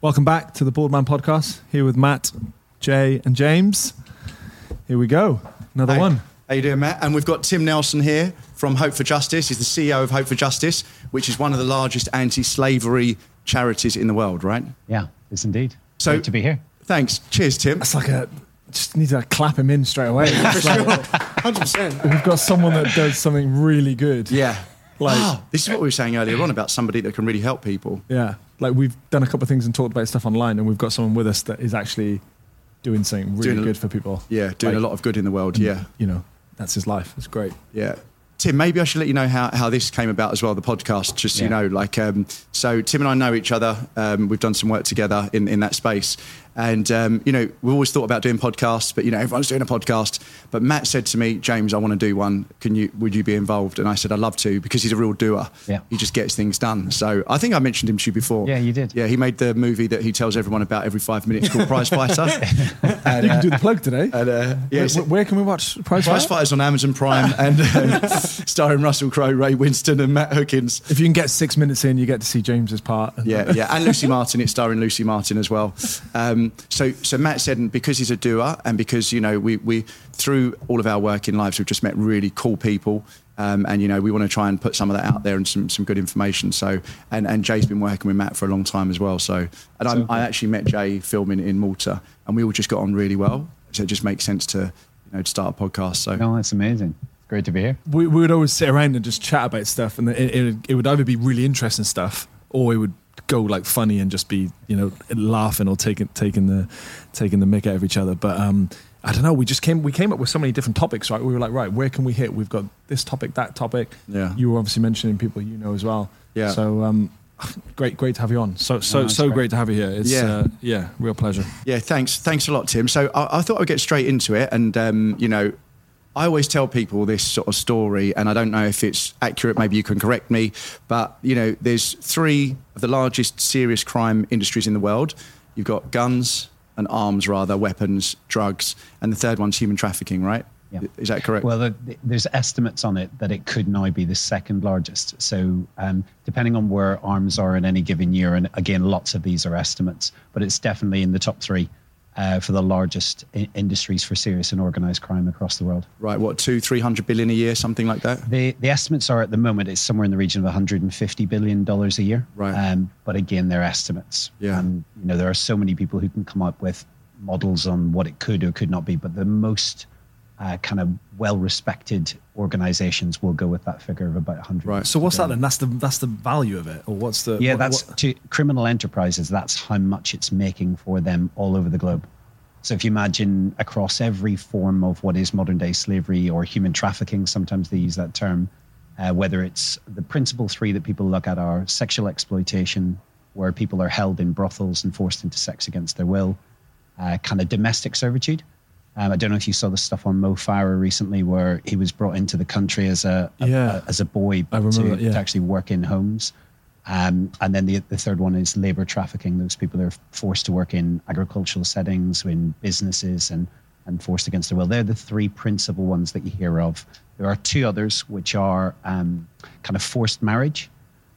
Welcome back to the BoredMan podcast. Here with Matt, Jay, and James. Here we go. Another Hey, one. How you doing, Matt? And we've got Tim Nelson here from Hope for Justice. He's the CEO of Hope for Justice, which is one of the largest anti-slavery charities in the world, right? Yeah, it's indeed. So- Great to be here. Thanks. Cheers, Tim. That's like a just need to clap him in straight away. It's like, Hundred percent. we've got someone that does something really good. Yeah. Like- oh, this is what we were saying earlier on about somebody that can really help people. Yeah. Like we've done a couple of things and talked about stuff online, and we've got someone with us that is actually doing something really Doing a- good for people. Yeah, doing Like, a lot of good in the world. Yeah, You know, that's his life. It's great. yeah. Tim, maybe I should let you know how, how this came about as well, the podcast, just so you know. Like, um, so Tim and I know each other. Um, we've done some work together in, in that space. And, um, you know, we always thought about doing podcasts, but, you know, everyone's doing a podcast. But Matt said to me, James, I want to do one. Can you, would you be involved? And I said, I'd love to because he's a real doer. Yeah. He just gets things done. So I think I mentioned him to you before. Yeah, you did. Yeah, he made the movie that he tells everyone about every five minutes called Prize Fighter. and, You can uh, do the plug today. and, uh, yeah, where, it's- where can we watch Prize Prize Fighters on Amazon Prime and um, starring Russell Crowe, Ray Winstone, and Matt Hookings. If you can get six minutes in, you get to see James's part. Yeah, yeah, and Lucy Martin. It's starring Lucy Martin as well. Um, so, so Matt said, and because he's a doer, and because you know we we through all of our working lives, we've just met really cool people. Um, and you know we want to try and put some of that out there and some, some good information. So and, and Jay's been working with Matt for a long time as well. So and I'm, I actually met Jay filming in Malta, and we all just got on really well. So it just makes sense to you know to start a podcast. So No, that's amazing. It's great to be here. we, we would always sit around and just chat about stuff, and it, it, it would either be really interesting stuff, or it would go like funny and just be you know laughing or taking taking the taking the mick out of each other. But um, I don't know. We just came we came up with so many different topics, right? We were like, right, where can we hit? We've got this topic, that topic. Yeah. You were obviously mentioning people you know as well. Yeah. So um, great, great to have you on. So so No, so great. great. to have you here. It's Yeah. uh, yeah, real pleasure. Yeah, thanks. Thanks a lot, Tim. So I, I thought I'd get straight into it. And, um, you know, I always tell people this sort of story, and I don't know if it's accurate. Maybe you can correct me. But, you know, there's three of the largest serious crime industries in the world. You've got guns and arms, rather, weapons, drugs. And the third one's human trafficking, right? Yeah. Is that correct? Well, the, there's estimates on it that it could now be the second largest. So, um, depending on where arms are in any given year, and again, lots of these are estimates, but it's definitely in the top three uh, for the largest I- industries for serious and organized crime across the world. right, what, two, 300 billion a year, something like that? The the estimates are at the moment it's somewhere in the region of 150 billion dollars a year. Right. Um, but again, they're estimates. Yeah. And you know there are so many people who can come up with models on what it could or could not be, but the most uh, kind of well respected organizations will go with that figure of about 100. Right. So what's that then? That's the that's the value of it, or what's the Yeah, what- that's what- to criminal enterprises. That's how much it's making for them all over the globe. So if you imagine across every form of what is modern day slavery or human trafficking, sometimes they use that term, uh, whether it's the principal three that people look at are sexual exploitation, where people are held in brothels and forced into sex against their will, uh, kind of domestic servitude. Um, I don't know if you saw the stuff on Mo Farah recently, where he was brought into the country as a, a- Yeah. a- as a boy to, that, yeah. to actually work in homes. Um, and then the, the third one is labor trafficking. Those people are forced to work in agricultural settings, in businesses, and, and forced against their will. They're the three principal ones that you hear of. There are two others, which are um, kind of forced marriage.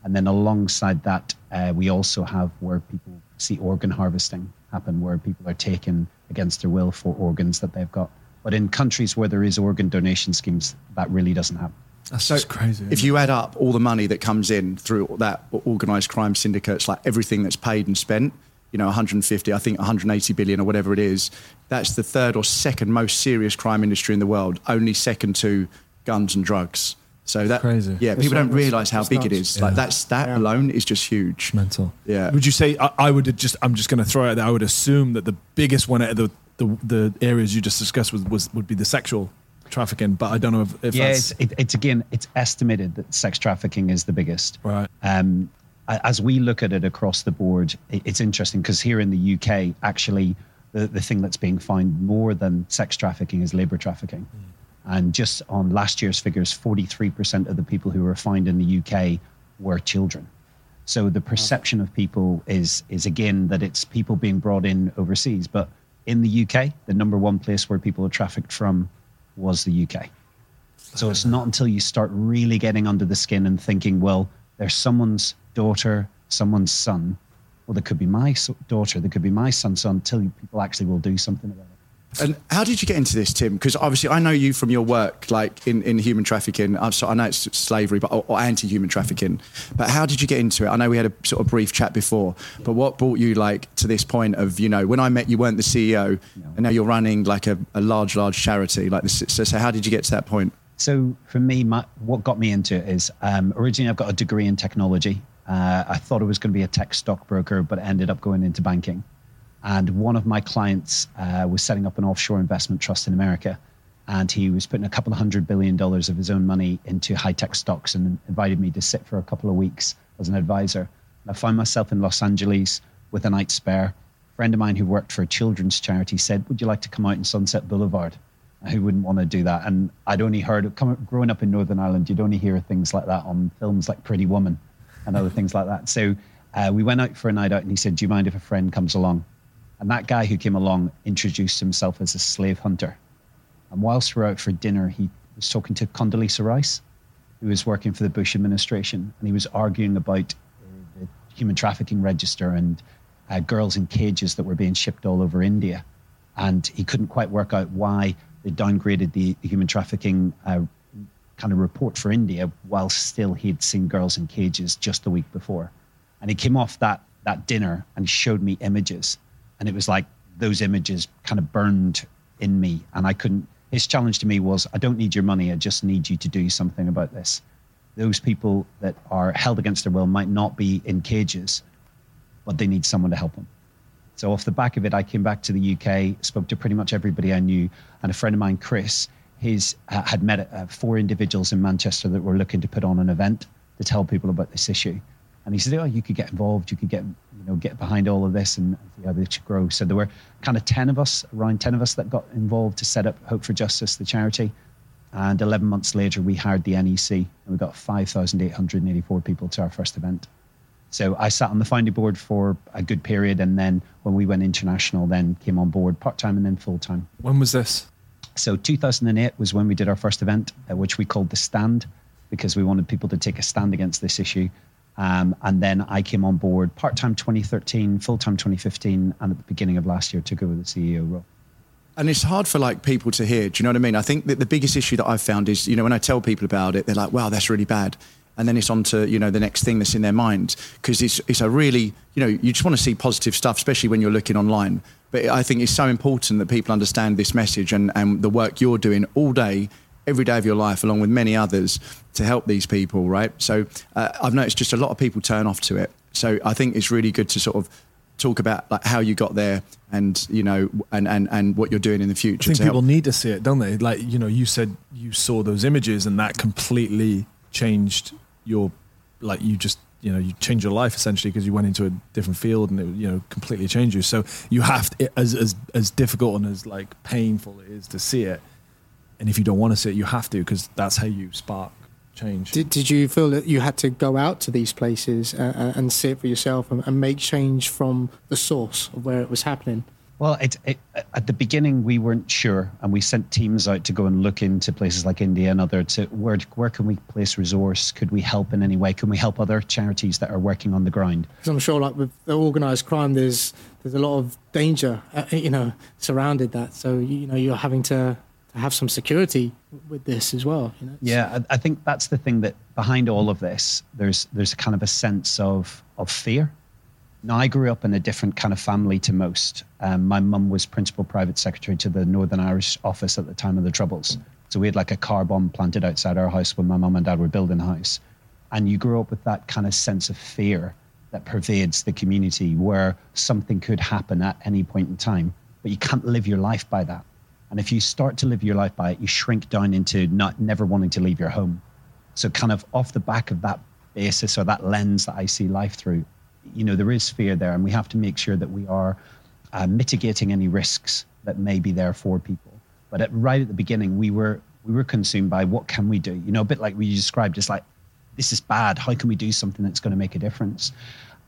And then alongside that, uh, we also have where people see organ harvesting happen, where people are taken against their will for organs that they've got. But in countries where there is organ donation schemes, that really doesn't happen. that's So just crazy. If you add up all the money that comes in through that organised crime syndicates, like everything that's paid and spent, you know, 150, I think 180 billion or whatever it is, that's the third or second most serious crime industry in the world, only second to guns and drugs. So that, Crazy. yeah, It's people don't realise how big it nuts. is. Like Yeah. that stat Yeah. alone is just huge. mental. Yeah. Would you say I, I would just? I'm just going to throw out that I would assume that the biggest one out of the the, the areas you just discussed was, was would be the sexual trafficking, but I don't know if, if yeah, that's it's, it, it's again, it's estimated that sex trafficking is the biggest. right. Um, as we look at it across the board, it, it's interesting because here in the UK, actually, the, the thing that's being found more than sex trafficking is labor trafficking. And just on last year's figures, 43% of the people who were fined in the UK were children. So the perception of people is is again that it's people being brought in overseas, but in the UK, the number one place where people are trafficked from was the UK. So it's not until you start really getting under the skin and thinking, well, there's someone's daughter, someone's son well, there could be my daughter, there could be my son. So until people actually will do something about it. And how did you get into this, Tim? Because obviously I know you from your work, like in, in human trafficking. I'm sorry, I know it's slavery, but or, or anti-human trafficking. But how did you get into it? I know we had a sort of brief chat before, but what brought you like to this point of you know when I met you weren't the CEO, no. and now you're running like a, a large, large charity like this. So, so how did you get to that point? So for me, my, what got me into it is um, originally I've got a degree in technology. Uh, I thought it was going to be a tech stockbroker, but ended up going into banking. And one of my clients uh, was setting up an offshore investment trust in America. And he was putting a couple of hundred billion dollars of his own money into high tech stocks and invited me to sit for a couple of weeks as an advisor. And I found myself in Los Angeles with a night spare. A friend of mine who worked for a children's charity said, Would you like to come out in Sunset Boulevard? Who wouldn't want to do that? And I'd only heard, growing up in Northern Ireland, you'd only hear things like that on films like Pretty Woman and other things like that. So uh, we went out for a night out and he said, Do you mind if a friend comes along? And that guy who came along introduced himself as a slave hunter. And whilst we were out for dinner, he was talking to Condoleezza Rice, who was working for the Bush administration, and he was arguing about the human trafficking register and uh, girls in cages that were being shipped all over India. And he couldn't quite work out why they downgraded the, the human trafficking uh, kind of report for India, while still he'd seen girls in cages just the week before. And he came off that that dinner and showed me images and it was like those images kind of burned in me and i couldn't his challenge to me was i don't need your money i just need you to do something about this those people that are held against their will might not be in cages but they need someone to help them so off the back of it i came back to the uk spoke to pretty much everybody i knew and a friend of mine chris his uh, had met uh, four individuals in manchester that were looking to put on an event to tell people about this issue and he said, "Oh, you could get involved. You could get, you know, get behind all of this and see how should grow." So there were kind of ten of us, around ten of us, that got involved to set up Hope for Justice, the charity. And 11 months later, we hired the NEC, and we got 5,884 people to our first event. So I sat on the founding board for a good period, and then when we went international, then came on board part time and then full time. When was this? So 2008 was when we did our first event, which we called the Stand, because we wanted people to take a stand against this issue. Um, and then I came on board part time 2013, full time 2015, and at the beginning of last year took over the CEO role. And it's hard for like people to hear. Do you know what I mean? I think that the biggest issue that I've found is, you know, when I tell people about it, they're like, "Wow, that's really bad," and then it's on to you know the next thing that's in their mind because it's it's a really you know you just want to see positive stuff, especially when you're looking online. But I think it's so important that people understand this message and and the work you're doing all day every day of your life, along with many others, to help these people, right? So uh, I've noticed just a lot of people turn off to it. So I think it's really good to sort of talk about like how you got there and you know and and and what you're doing in the future. I think people help. need to see it, don't they? Like you know, you said you saw those images and that completely changed your like you just you know you changed your life essentially because you went into a different field and it you know completely changed you. So you have to, as as as difficult and as like painful it is to see it and if you don't want to see it, you have to because that's how you spark change. Did, did you feel that you had to go out to these places uh, uh, and see it for yourself and, and, make change from the source of where it was happening? Well, it, it, at the beginning we weren't sure, and we sent teams out to go and look into places like India and other to where where can we place resource? Could we help in any way? Can we help other charities that are working on the ground? Because I'm sure, like with the organised crime, there's there's a lot of danger, uh, you know, surrounded that. So you know you're having to to have some security with this as well. You know? Yeah, I, I think that's the thing that behind all of this, there's there's kind of a sense of of fear. Now, I grew up in a different kind of family to most. Um, my mum was principal private secretary to the Northern Irish office at the time of the Troubles. So we had like a car bomb planted outside our house when my mum and dad were building a house. And you grow up with that kind of sense of fear that pervades the community where something could happen at any point in time, but you can't live your life by that. And if you start to live your life by it, you shrink down into not never wanting to leave your home. So kind of off the back of that basis or that lens that I see life through, you know, there is fear there, and we have to make sure that we are uh, mitigating any risks that may be there for people. But at, right at the beginning, we were we were consumed by what can we do? You know, a bit like we described, it's like this is bad. How can we do something that's going to make a difference?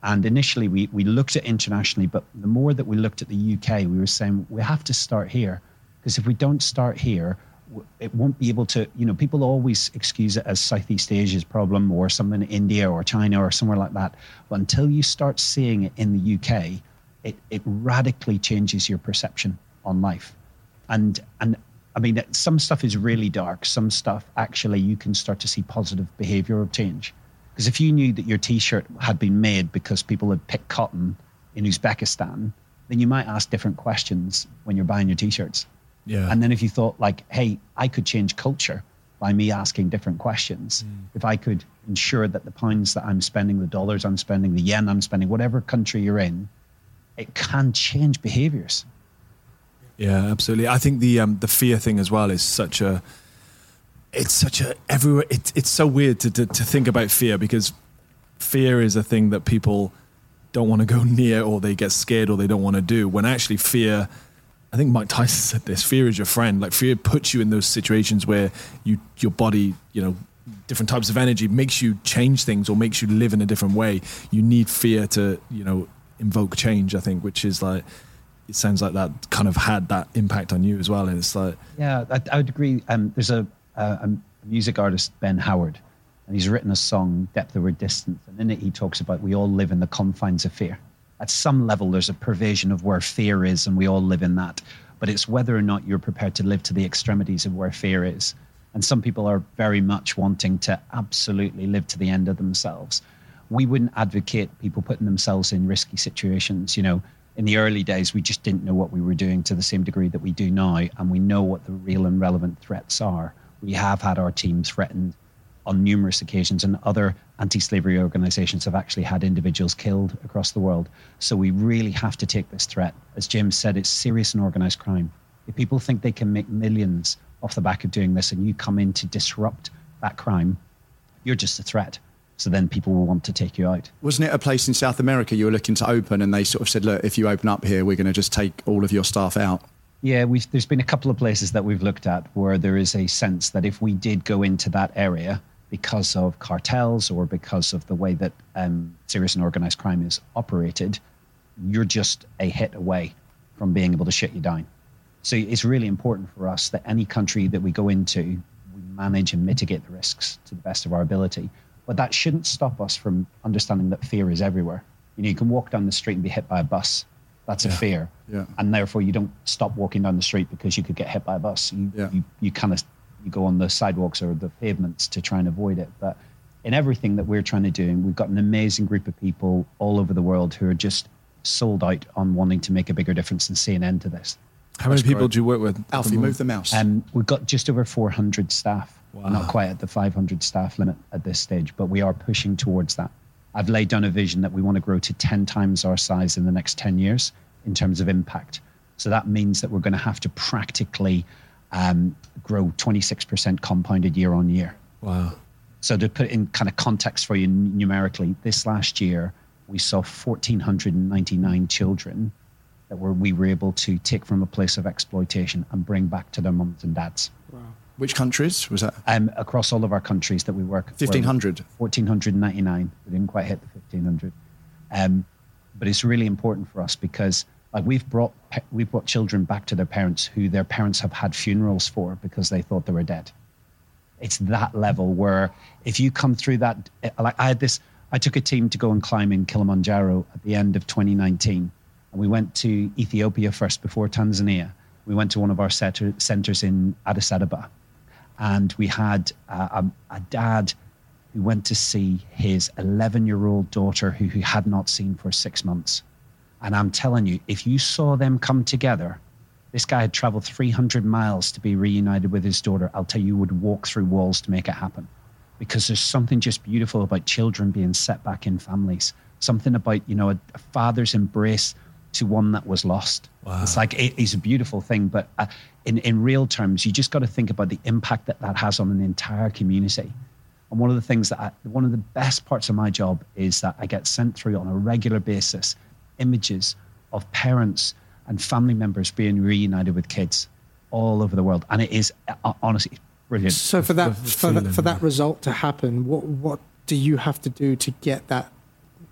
And initially, we we looked at internationally, but the more that we looked at the UK, we were saying we have to start here because if we don't start here, it won't be able to, you know, people always excuse it as Southeast Asia's problem or something in India or China or somewhere like that. But until you start seeing it in the UK, it, it radically changes your perception on life. And, and I mean, some stuff is really dark. Some stuff, actually, you can start to see positive behavioral change. Because if you knew that your t shirt had been made because people had picked cotton in Uzbekistan, then you might ask different questions when you're buying your t shirts. Yeah. And then if you thought, like, hey, I could change culture by me asking different questions, mm. if I could ensure that the pounds that I'm spending, the dollars I'm spending, the yen I'm spending, whatever country you're in, it can change behaviors. Yeah, absolutely. I think the um, the fear thing as well is such a it's such a everywhere. It's it's so weird to, to to think about fear because fear is a thing that people don't want to go near or they get scared or they don't want to do. When actually fear, I think Mike Tyson said this: fear is your friend. Like fear puts you in those situations where you your body, you know, different types of energy makes you change things or makes you live in a different way. You need fear to you know invoke change. I think, which is like it sounds like that kind of had that impact on you as well. And it's like yeah, I, I would agree. Um, there's a uh, a music artist, Ben Howard, and he's written a song, Depth Over Distance, and in it he talks about we all live in the confines of fear. At some level, there's a pervasion of where fear is, and we all live in that. But it's whether or not you're prepared to live to the extremities of where fear is. And some people are very much wanting to absolutely live to the end of themselves. We wouldn't advocate people putting themselves in risky situations. You know, in the early days, we just didn't know what we were doing to the same degree that we do now, and we know what the real and relevant threats are we have had our team threatened on numerous occasions, and other anti slavery organizations have actually had individuals killed across the world. So we really have to take this threat. As Jim said, it's serious and organized crime. If people think they can make millions off the back of doing this and you come in to disrupt that crime, you're just a threat. So then people will want to take you out. Wasn't it a place in South America you were looking to open and they sort of said, look, if you open up here, we're going to just take all of your staff out? Yeah, there's been a couple of places that we've looked at where there is a sense that if we did go into that area because of cartels or because of the way that um, serious and organized crime is operated, you're just a hit away from being able to shut you down. So it's really important for us that any country that we go into, we manage and mitigate the risks to the best of our ability. But that shouldn't stop us from understanding that fear is everywhere. You know, you can walk down the street and be hit by a bus that's yeah. a fear. Yeah. And therefore you don't stop walking down the street because you could get hit by a bus. You, yeah. you, you kind of you go on the sidewalks or the pavements to try and avoid it. But in everything that we're trying to do, we've got an amazing group of people all over the world who are just sold out on wanting to make a bigger difference and see an end to this. How That's many people great. do you work with? Alfie, move the mouse. Um, we've got just over 400 staff. Wow. Not quite at the 500 staff limit at this stage, but we are pushing towards that. I've laid down a vision that we want to grow to 10 times our size in the next 10 years in terms of impact. So that means that we're going to have to practically um, grow 26% compounded year on year. Wow. So to put in kind of context for you numerically, this last year we saw 1,499 children that were, we were able to take from a place of exploitation and bring back to their mums and dads. Wow. Which countries was that? Um, across all of our countries that we work. 1,500? 1,499. We didn't quite hit the 1,500. Um, but it's really important for us because like we've brought we've brought children back to their parents who their parents have had funerals for because they thought they were dead. It's that level where if you come through that, eh, like I had this, I took a team to go and climb in Kilimanjaro at the end of 2019, and we went to Ethiopia first before Tanzania. We went to one of our centers in Addis Ababa, and we had a, a dad who went to see his 11 year old daughter who he had not seen for six months. And I'm telling you, if you saw them come together, this guy had traveled 300 miles to be reunited with his daughter. I'll tell you, you would walk through walls to make it happen because there's something just beautiful about children being set back in families. Something about, you know, a, a father's embrace to one that was lost. Wow. It's like, it, it's a beautiful thing. But uh, in, in real terms, you just got to think about the impact that that has on an entire community. And one of the things that I, one of the best parts of my job is that I get sent through on a regular basis images of parents and family members being reunited with kids all over the world, and it is uh, honestly brilliant. So for that for, that, for that result to happen, what what do you have to do to get that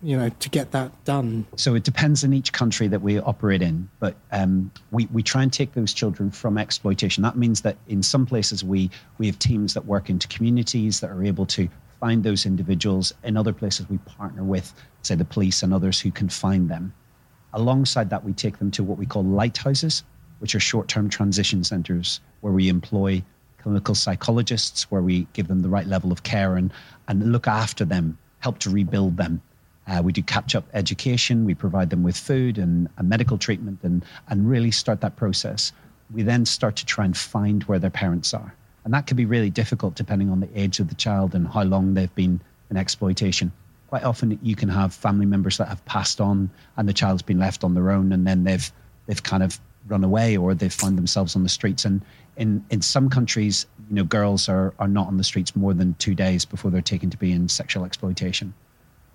you know to get that done? So it depends on each country that we operate in, but um, we we try and take those children from exploitation. That means that in some places we we have teams that work into communities that are able to find those individuals. In other places we partner with, say, the police and others who can find them. Alongside that, we take them to what we call lighthouses, which are short-term transition centres where we employ clinical psychologists, where we give them the right level of care and and look after them, help to rebuild them uh, we do catch up education. We provide them with food and, and medical treatment and, and really start that process. We then start to try and find where their parents are. And that can be really difficult depending on the age of the child and how long they've been in exploitation. Quite often, you can have family members that have passed on and the child's been left on their own and then they've, they've kind of run away or they've found themselves on the streets. And in, in some countries, you know, girls are, are not on the streets more than two days before they're taken to be in sexual exploitation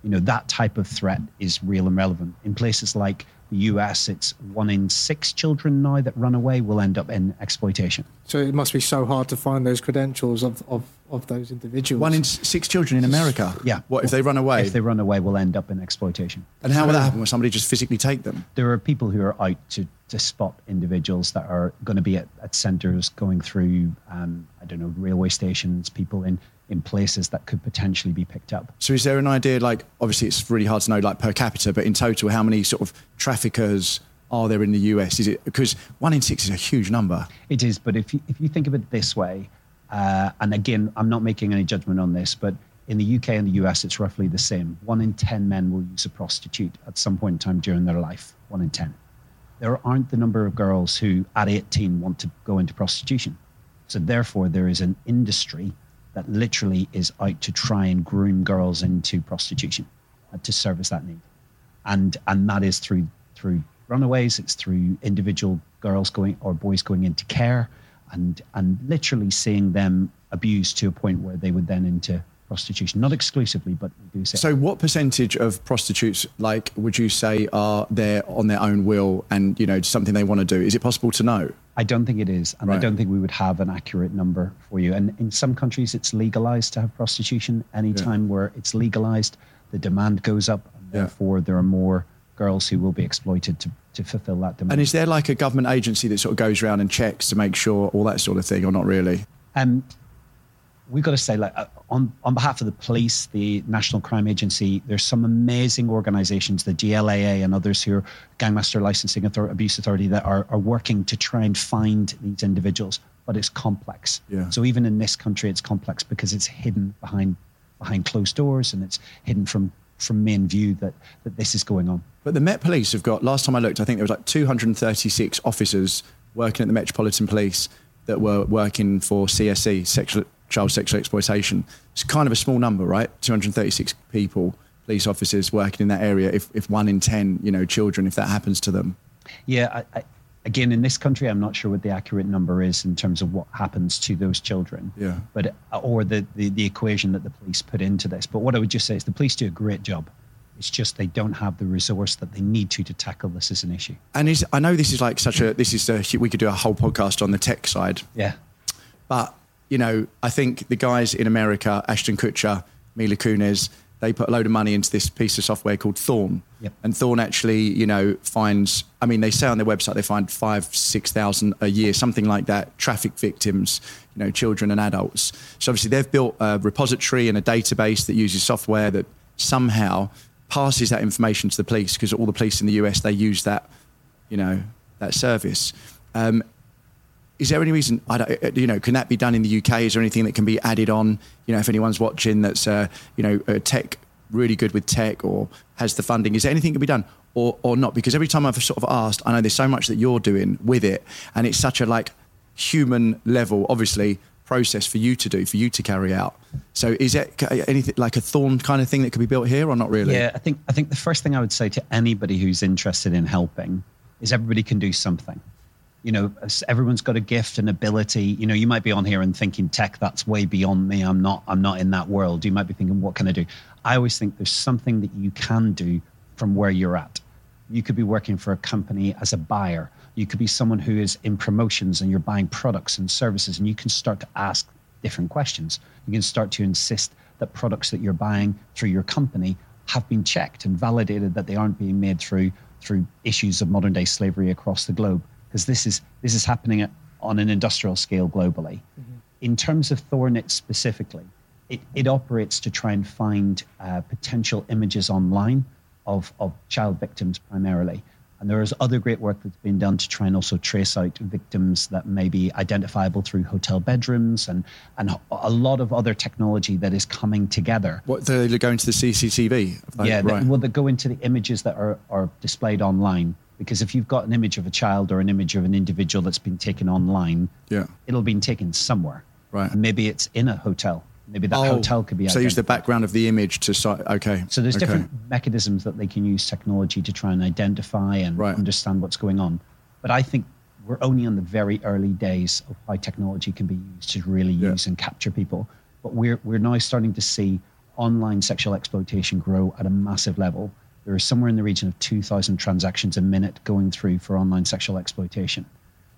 you know that type of threat is real and relevant in places like US it's one in six children now that run away will end up in exploitation. So it must be so hard to find those credentials of, of, of those individuals. One in six children in America? Yeah. What if they run away? If they run away will end up in exploitation. And how will that happen? Will somebody just physically take them? There are people who are out to to spot individuals that are going to be at, at centres going through um, I don't know railway stations people in in places that could potentially be picked up. So, is there an idea, like, obviously it's really hard to know, like per capita, but in total, how many sort of traffickers are there in the US? Is it because one in six is a huge number? It is, but if you, if you think of it this way, uh, and again, I'm not making any judgment on this, but in the UK and the US, it's roughly the same. One in 10 men will use a prostitute at some point in time during their life. One in 10. There aren't the number of girls who at 18 want to go into prostitution. So, therefore, there is an industry that literally is out to try and groom girls into prostitution uh, to service that need. And, and that is through, through runaways, it's through individual girls going or boys going into care and, and literally seeing them abused to a point where they would then into prostitution. Not exclusively, but we do say. So, what percentage of prostitutes, like, would you say are there on their own will and you know something they want to do? Is it possible to know? I don't think it is, and right. I don't think we would have an accurate number for you. And in some countries, it's legalized to have prostitution. Anytime yeah. where it's legalized, the demand goes up, and therefore there are more girls who will be exploited to, to fulfill that demand. And is there like a government agency that sort of goes around and checks to make sure all that sort of thing, or not really? Um, we've got to say, like, uh, on, on behalf of the police, the National Crime Agency, there's some amazing organizations, the GLAA and others who are Gangmaster Licensing Authority, Abuse Authority, that are, are working to try and find these individuals. But it's complex. Yeah. So even in this country, it's complex because it's hidden behind behind closed doors and it's hidden from from main view that, that this is going on. But the Met Police have got, last time I looked, I think there was like 236 officers working at the Metropolitan Police that were working for CSE, sexual child sexual exploitation. It's kind of a small number, right? 236 people, police officers working in that area. If, if one in 10, you know, children, if that happens to them. Yeah, I, I, again, in this country, I'm not sure what the accurate number is in terms of what happens to those children. Yeah. But, uh, or the, the, the equation that the police put into this. But what I would just say is the police do a great job. It's just they don't have the resource that they need to to tackle this as an issue. And is I know this is like such a this is a we could do a whole podcast on the tech side. Yeah. But you know, I think the guys in America, Ashton Kutcher, Mila Kunis, they put a load of money into this piece of software called Thorn. Yep. And Thorn actually, you know, finds, I mean, they say on their website they find five, 6,000 a year, something like that, traffic victims, you know, children and adults. So obviously they've built a repository and a database that uses software that somehow passes that information to the police because all the police in the US, they use that, you know, that service. Um, is there any reason I don't, uh, you know can that be done in the UK? Is there anything that can be added on? You know, if anyone's watching that's uh, you know uh, tech really good with tech or has the funding, is there anything can be done or or not? Because every time I've sort of asked, I know there's so much that you're doing with it, and it's such a like human level, obviously process for you to do for you to carry out. So is it anything like a thorn kind of thing that could be built here or not really? Yeah, I think I think the first thing I would say to anybody who's interested in helping is everybody can do something you know everyone's got a gift and ability. You know you might be on here and thinking tech that's way beyond me. I'm not i'm not in that world. You might be thinking what can i do? I always think there's something that you can do from where you're at. You could be working for a company as a buyer. You could be someone who is in promotions and you're buying products and services and you can start to ask different questions. You can start to insist that products that you're buying through your company have been checked and validated that they aren't being made through through issues of modern day slavery across the globe because this is this is happening at, on an industrial scale globally. Mm-hmm. In terms of Thornit specifically, it, it operates to try and find uh, potential images online of, of child victims primarily. And there is other great work that's been done to try and also trace out victims that may be identifiable through hotel bedrooms and, and a lot of other technology that is coming together. What, they go into the CCTV? Like, yeah, right. they, well, they go into the images that are, are displayed online. Because if you've got an image of a child or an image of an individual that's been taken online, yeah. it'll be taken somewhere. Right. And maybe it's in a hotel maybe that oh, hotel could be. So use the background of the image to okay. So there's okay. different mechanisms that they can use technology to try and identify and right. understand what's going on. But I think we're only in the very early days of how technology can be used to really yeah. use and capture people. But we're we're now starting to see online sexual exploitation grow at a massive level. There is somewhere in the region of 2,000 transactions a minute going through for online sexual exploitation.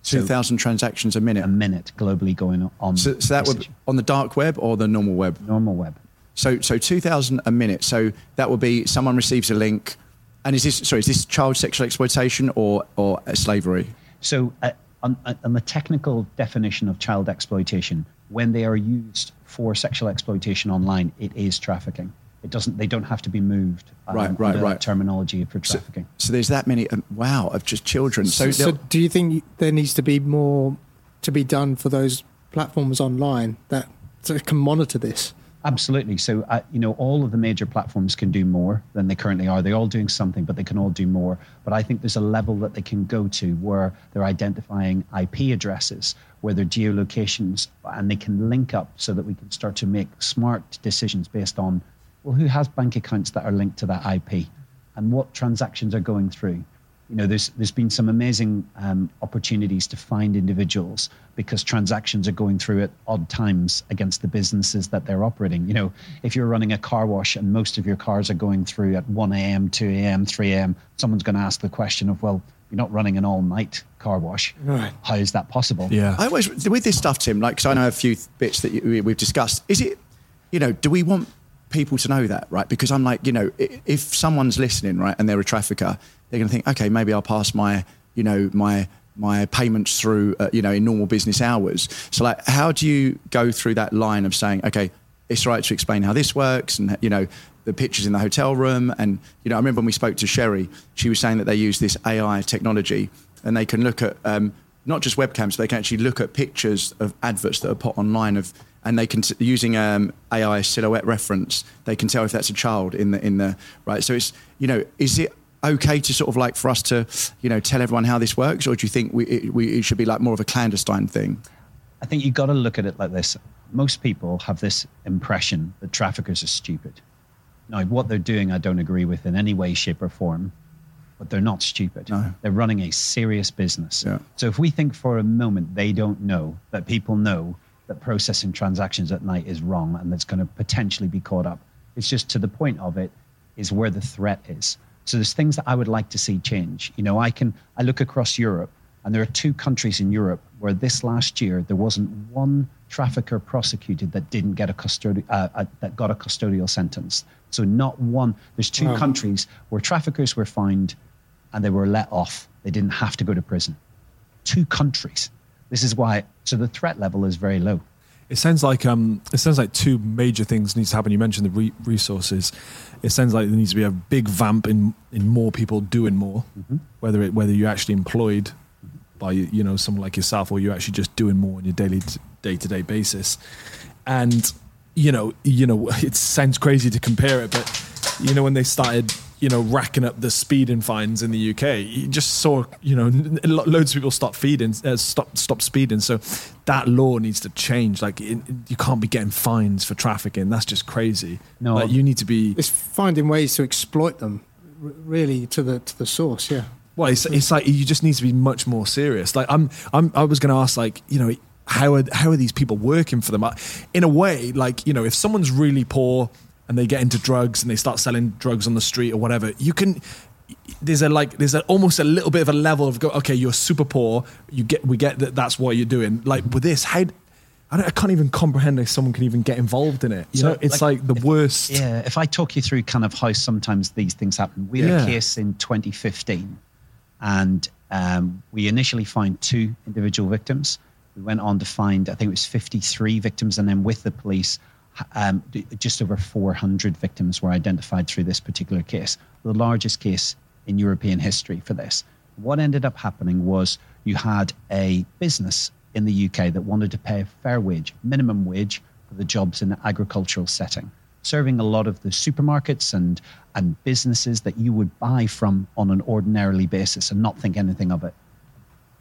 2,000 so transactions a minute. A minute globally going on. So, so that would on the dark web or the normal web? Normal web. So, so 2,000 a minute. So that would be someone receives a link. And is this, sorry, is this child sexual exploitation or, or slavery? So, uh, on, uh, on the technical definition of child exploitation, when they are used for sexual exploitation online, it is trafficking. It doesn't. They don't have to be moved. Um, right, right, right. Terminology for trafficking. So, so there's that many. Um, wow, of just children. So, so, do you think there needs to be more to be done for those platforms online that can monitor this? Absolutely. So, uh, you know, all of the major platforms can do more than they currently are. They're all doing something, but they can all do more. But I think there's a level that they can go to where they're identifying IP addresses, where they're geolocations, and they can link up so that we can start to make smart decisions based on well, who has bank accounts that are linked to that IP and what transactions are going through? You know, there's, there's been some amazing um, opportunities to find individuals because transactions are going through at odd times against the businesses that they're operating. You know, if you're running a car wash and most of your cars are going through at 1 a.m., 2 a.m., 3 a.m., someone's going to ask the question of, well, you're not running an all night car wash. Right. How is that possible? Yeah. I always, with this stuff, Tim, like, because I know a few bits that you, we've discussed, is it, you know, do we want people to know that, right? Because I'm like, you know, if someone's listening, right, and they're a trafficker, they're going to think, okay, maybe I'll pass my, you know, my my payments through, uh, you know, in normal business hours. So, like, how do you go through that line of saying, okay, it's right to explain how this works, and you know, the pictures in the hotel room, and you know, I remember when we spoke to Sherry, she was saying that they use this AI technology, and they can look at um, not just webcams, but they can actually look at pictures of adverts that are put online of and they can using um, AI silhouette reference, they can tell if that's a child in the in the right. So it's you know, is it okay to sort of like for us to you know tell everyone how this works, or do you think we it, we, it should be like more of a clandestine thing? I think you've got to look at it like this. Most people have this impression that traffickers are stupid. Now, what they're doing, I don't agree with in any way, shape, or form but they're not stupid. No. They're running a serious business. Yeah. So if we think for a moment they don't know that people know that processing transactions at night is wrong and that's going to potentially be caught up. It's just to the point of it is where the threat is. So there's things that I would like to see change. You know, I can I look across Europe and there are two countries in Europe where this last year there wasn't one trafficker prosecuted that didn't get a custodial uh, uh, that got a custodial sentence. So not one. There's two wow. countries where traffickers were fined and they were let off. They didn't have to go to prison. Two countries. This is why. So the threat level is very low. It sounds like um, it sounds like two major things need to happen. You mentioned the re- resources. It sounds like there needs to be a big vamp in in more people doing more, mm-hmm. whether it whether you're actually employed by you know someone like yourself or you're actually just doing more on your daily day to day basis. And you know, you know, it sounds crazy to compare it, but you know when they started you know, racking up the speeding fines in the UK. You just saw, you know, loads of people stop feeding, uh, stop stop speeding. So that law needs to change. Like it, you can't be getting fines for trafficking. That's just crazy. No, like, you need to be. It's finding ways to exploit them, really, to the to the source. Yeah. Well, it's, it's like you just need to be much more serious. Like I'm, I'm I was going to ask, like you know, how are how are these people working for them? In a way, like you know, if someone's really poor and they get into drugs and they start selling drugs on the street or whatever, you can there's a like there's a, almost a little bit of a level of go okay you're super poor you get we get that that's what you're doing like with this how I, don't, I can't even comprehend if someone can even get involved in it. You So, know, it's like, like, the if- worst. Yeah, if I talk you through kind of how sometimes these things happen, we had Yeah. a case in 2015, and um, we initially found two individual victims. We went on to find, I think it was 53 victims, and then with the police, um, just over 400 victims were identified through this particular case, the largest case in European history for this. What ended up happening was you had a business in the UK that wanted to pay a fair wage, minimum wage, for the jobs in the agricultural setting, serving a lot of the supermarkets and, and businesses that you would buy from on an ordinarily basis and not think anything of it.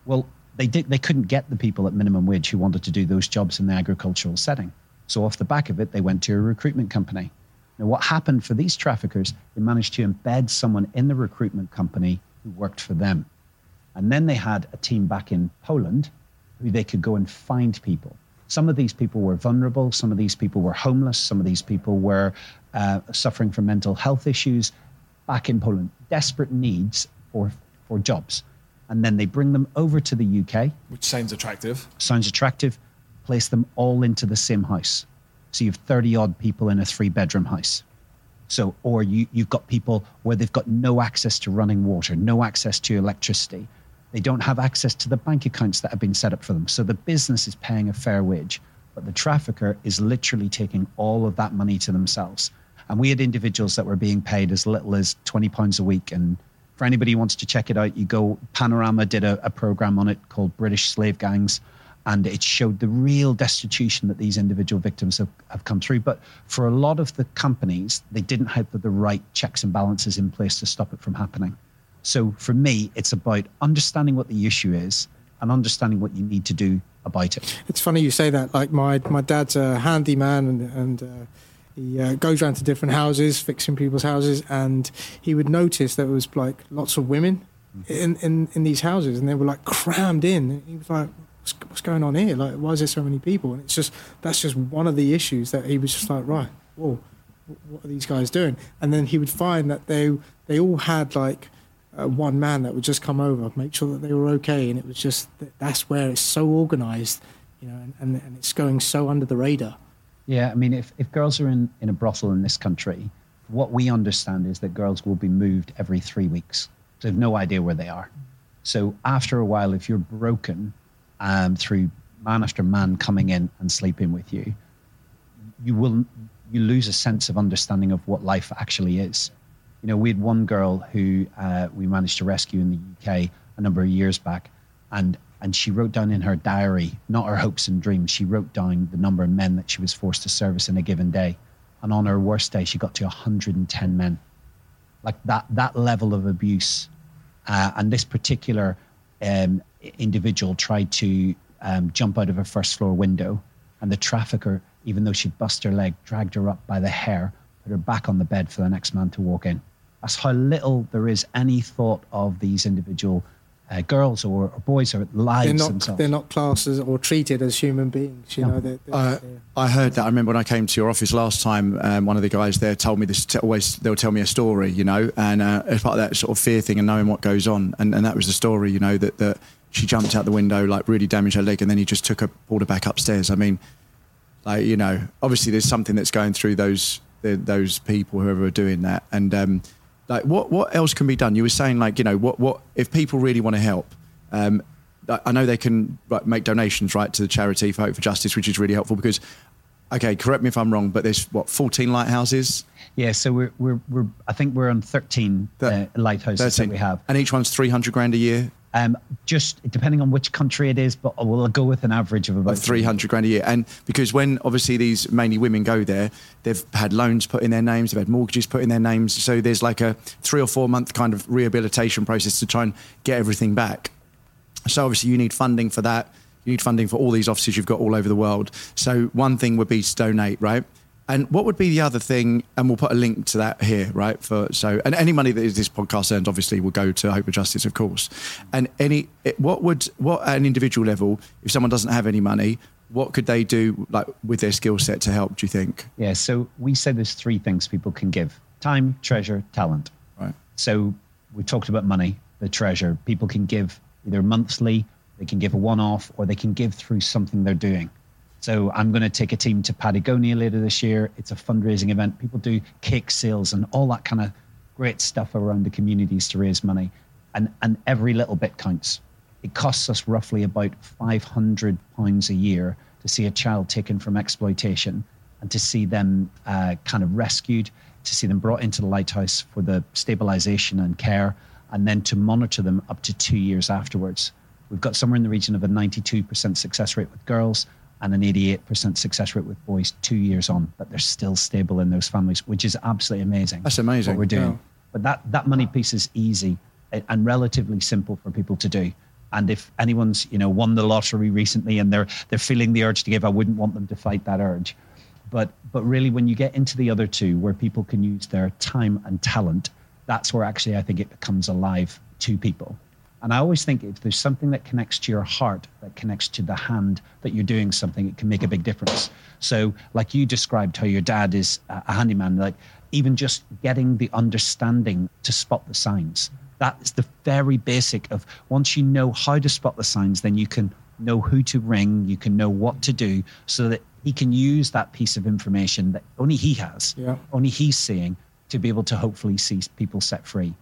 Well, they did. They couldn't get the people at minimum wage who wanted to do those jobs in the agricultural setting. So off the back of it, they went to a recruitment company. Now, what happened for these traffickers? They managed to embed someone in the recruitment company who worked for them, and then they had a team back in Poland who they could go and find people. Some of these people were vulnerable. Some of these people were homeless. Some of these people were uh, suffering from mental health issues back in Poland, desperate needs for, for jobs. And then they bring them over to the UK, Which sounds attractive. sounds attractive, place them all into the same house. So you have 30 odd people in a three bedroom house. So, or you, you've got people where they've got no access to running water, no access to electricity. They don't have access to the bank accounts that have been set up for them. So the business is paying a fair wage, but the trafficker is literally taking all of that money to themselves. And we had individuals that were being paid as little as £20 a week. And for anybody who wants to check it out, you go, Panorama did a, a program on it called British Slave Gangs and it showed the real destitution that these individual victims have, have come through. But for a lot of the companies, they didn't have the, right checks and balances in place to stop it from happening. So for me, it's about understanding what the issue is and understanding what you need to do about it. It's funny you say that. Like my my dad's a handyman and and uh, he uh, goes around to different houses fixing people's houses, and he would notice that there was like lots of women in in, in these houses, and they were like crammed in. He was like. What's, what's going on here? Like, why is there so many people? And it's just that's just one of the issues that he was just like, right, whoa, what are these guys doing? And then he would find that they they all had like uh, one man that would just come over, make sure that they were okay, and it was just that's where it's so organised, you know, and, and, and it's going so under the radar. Yeah, I mean, if, if girls are in, in a brothel in this country, what we understand is that girls will be moved every three weeks. So they have no idea where they are. So after a while, if you're broken um, through man after man coming in and sleeping with you, you will you lose a sense of understanding of what life actually is. You know, we had one girl who uh, we managed to rescue in the UK a number of years back, and and she wrote down in her diary not her hopes and dreams. She wrote down the number of men that she was forced to service in a given day, and on her worst day, she got to 110 men. Like that that level of abuse, uh, and this particular um, individual tried to um, jump out of a first floor window, and the trafficker, even though she'd bust her leg, dragged her up by the hair, put her back on the bed for the next man to walk in. That's how little there is any thought of these individual uh, girls or, or boys or lives They're not themselves. they're not classed as or treated as human beings. You No. know, they're, they're, I, I heard that. I remember when I came to your office last time. Um, one of the guys there told me this. T- always they'll tell me a story, you know, and uh, as part of that sort of fear thing and knowing what goes on, and, and that was the story, you know, that that she jumped out the window, like really damaged her leg, and then he just took her, pulled her back upstairs. I mean, like you know, obviously there's something that's going through those the, those people, whoever are doing that, and um, like what what else can be done? You were saying like you know what what if people really want to help. Um, I know they can like, make donations right to the charity for Hope for Justice, which is really helpful because, okay, correct me if I'm wrong, but there's what 14 lighthouses, yeah, so we're, we're, we're I think we're on 13 uh, lighthouses that we have. and each one's 300 grand a year, Um, just depending on which country it is, but we'll go with an average of about of 300 grand a year. And because when obviously these mainly women go there, they've had loans put in their names, they've had mortgages put in their names, so there's like a three or four month kind of rehabilitation process to try and get everything back. So obviously you need funding for that. You need funding for all these offices you've got all over the world. So one thing would be to donate, right? And what would be the other thing? And we'll put a link to that here, right? For so, and any money that is this podcast earns, obviously, will go to Hope for Justice, of course. And any, what would, what at an individual level, if someone doesn't have any money, what could they do, like with their skill set, to help? Do you think? Yeah, so we said there's three things people can give time, treasure, talent. Right. So we talked about money, the treasure. People can give either monthly, they can give a one off, or they can give through something they're doing. So I'm going to take a team to Patagonia later this year. It's a fundraising event. People do cake sales and all that kind of great stuff around the communities to raise money. And, and every little bit counts. It costs us roughly about 500 pounds a year to see a child taken from exploitation and to see them uh, kind of rescued, to see them brought into the lighthouse for the stabilization and care, and then to monitor them up to two years afterwards. We've got somewhere in the region of a 92% success rate with girls and an 88% success rate with boys two years on, but they're still stable in those families, which is absolutely amazing. That's amazing. What we're doing. Yeah. But that, that money piece is easy and relatively simple for people to do. And if anyone's, you know, won the lottery recently and they're they're feeling the urge to give, I wouldn't want them to fight that urge. But but really when you get into the other two where people can use their time and talent, that's where actually I think it becomes alive to people. And I always think if there's something that connects to your heart, that connects to the hand that you're doing something, it can make a big difference. So, like you described how your dad is a handyman, like even just getting the understanding to spot the signs. That is the very basic of once you know how to spot the signs, then you can know who to ring, you can know what to do so that he can use that piece of information that only he has, Yeah. only he's seeing to be able to hopefully see people set free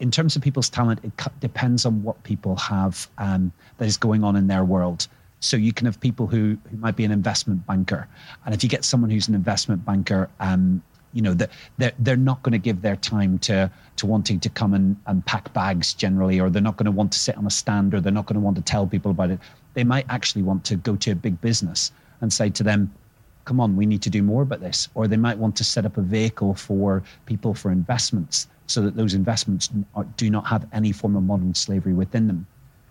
in terms of people's talent, it depends on what people have um, that is going on in their world. So you can have people who, who might be an investment banker, and if you get someone who's an investment banker, um, you know that they're, they're not going to give their time to to wanting to come and, and pack bags generally, or they're not going to want to sit on a stand, or they're not going to want to tell people about it. They might actually want to go to a big business and say to them, come on, we need to do more about this. Or they might want to set up a vehicle for people for investments so that those investments are, do not have any form of modern slavery within them.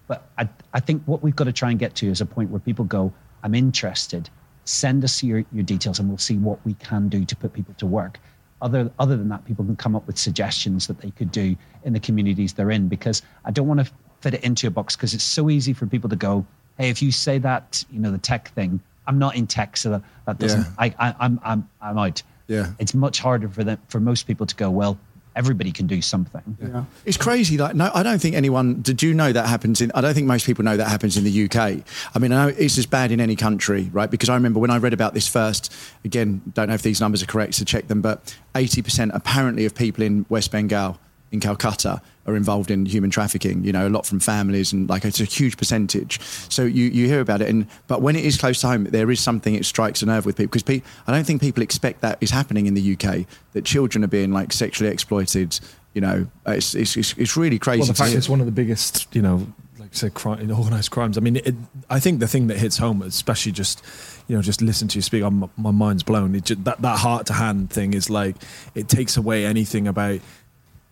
But I, I think what we've got to try and get to is a point where people go, I'm interested. Send us your, your details and we'll see what we can do to put people to work. Other, other than that, people can come up with suggestions that they could do in the communities they're in because I don't want to fit it into a box because it's so easy for people to go, hey, if you say that, you know, the tech thing, I'm not in tech, so that, that doesn't, Yeah. I, I, I'm, I'm, I'm out. Yeah. It's much harder for them, for most people to go, well, everybody can do something. Yeah. It's crazy. Like, no, I don't think anyone. Did you know that happens in? I don't think most people know that happens in the UK. I mean, I know it's as bad in any country, right? Because I remember when I read about this first. Again, don't know if these numbers are correct, so check them. But eighty percent apparently of people in West Bengal, in Calcutta, are involved in human trafficking. You know, a lot from families, and like it's a huge percentage. So you you hear about it, and but when it is close to home, there is something it strikes a nerve with people because pe- I don't think people expect that is happening in the UK. That children are being like sexually exploited. You know, it's it's it's, it's really crazy. Well, the fact it's one of the biggest, you know, like said, crime, organized crimes. I mean, it, I think the thing that hits home, especially just, you know, just listen to you speak, I'm, my mind's blown. It just, that that heart to hand thing is like it takes away anything about